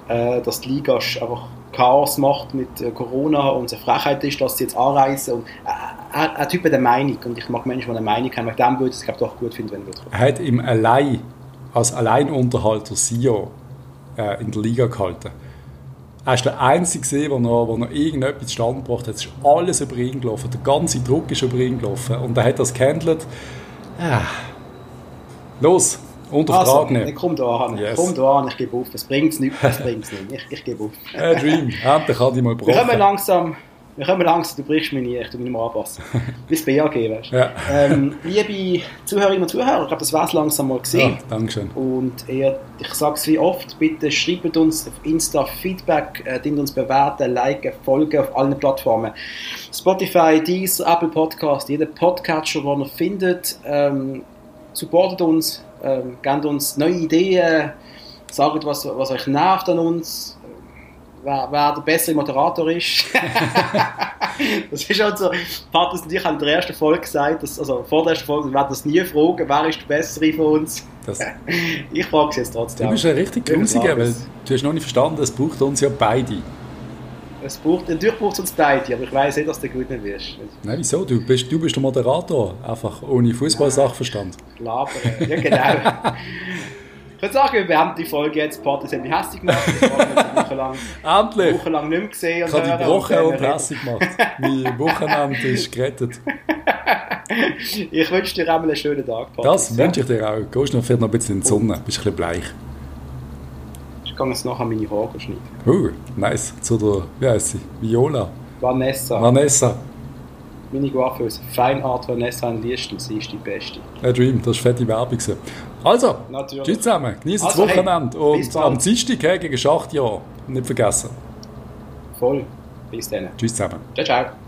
äh, dass die Liga einfach Chaos macht mit äh, Corona und eine Frechheit ist, dass sie jetzt anreisen. Und, äh, er, ein Typ hat eine Meinung und ich mag Menschen, die eine Meinung haben. Mit dem würde ich es glaub, doch gut finden, wenn er würde. Er hat ihm allein, als Alleinunterhalter Sio äh, in der Liga gehalten. Er ist der Einzige, gewesen, der noch, der noch irgendetwas zustande gebracht hat. Es ist alles über ihn gelaufen. Der ganze Druck ist über ihn gelaufen. Und er hat das gehandelt. Ah. Los, unter Vertrag Also, nehmen. komm da an, Yes. komm da an, ich gebe auf. Es bringt es nicht, es bringt es nicht. Ich, ich gebe auf. Äh, Dream, [laughs] endlich hat ich mal Wir kommen langsam, wir kommen langsam, du brichst mich nie, ich tu mich nicht mehr anpassen. [laughs] Bis BAG, weißt du. Ja. Ähm, liebe Zuhörerinnen und Zuhörer, ich glaube, das war es langsam mal Ja, gesehen. Dankeschön. Und ihr, ich sage es wie oft, bitte schreibt uns auf Insta Feedback, äh, uns bewerten, liken, folgen auf allen Plattformen. Spotify, Deezer, Apple Podcast, jeder Podcatcher, den ihr findet, ähm, supportet uns, ähm, gebt uns neue Ideen, sagt, was, was euch nervt an uns, wer, wer der bessere Moderator ist. [laughs] das ist halt so, Patrick und ich haben in der ersten Folge gesagt, dass, also vor der ersten Folge, wir werden das nie fragen, wer ist der bessere von uns. Das, [laughs] Ich frage es jetzt trotzdem. du bist ja richtig klar, weil du hast noch nicht verstanden, es braucht uns ja beide. Es braucht, natürlich braucht es uns beide, aber ich weiß nicht, dass du gut nicht wirst. Nein, wieso? Du bist, du bist der Moderator, einfach ohne Fußball-Sachverstand. Labern. Ja, genau. [laughs] ich würde sagen, wir beenden die Folge jetzt. Patrick hat mich hässlich gemacht. Ich habe jetzt eine Woche lang, eine Endlich! Woche lang nicht mehr gesehen. Ich habe gebrochen dann und hässlich gemacht. Mein Wochenende ist gerettet. [laughs] Ich wünsche dir auch einen schönen Tag, Patrick. Das wünsche ich dir auch. Gehst noch vielleicht noch ein bisschen in die Sonne, bist ein bisschen bleich. Kann jetzt nachher meine Haare schneiden. Uh, nice. Zu der, wie heißt sie? Viola. Vanessa, Vanessa. meine Coiffeuse. Feinart Vanessa in Liestel, sie ist die Beste. A Dream, das war fette Werbung. Also, Natürlich. tschüss zusammen. Genießt das Also, hey, Wochenende. bis und am Dienstag hey, gegen Schachtjahr. Nicht vergessen. Voll. Bis dann. Tschüss zusammen. Ciao, ciao.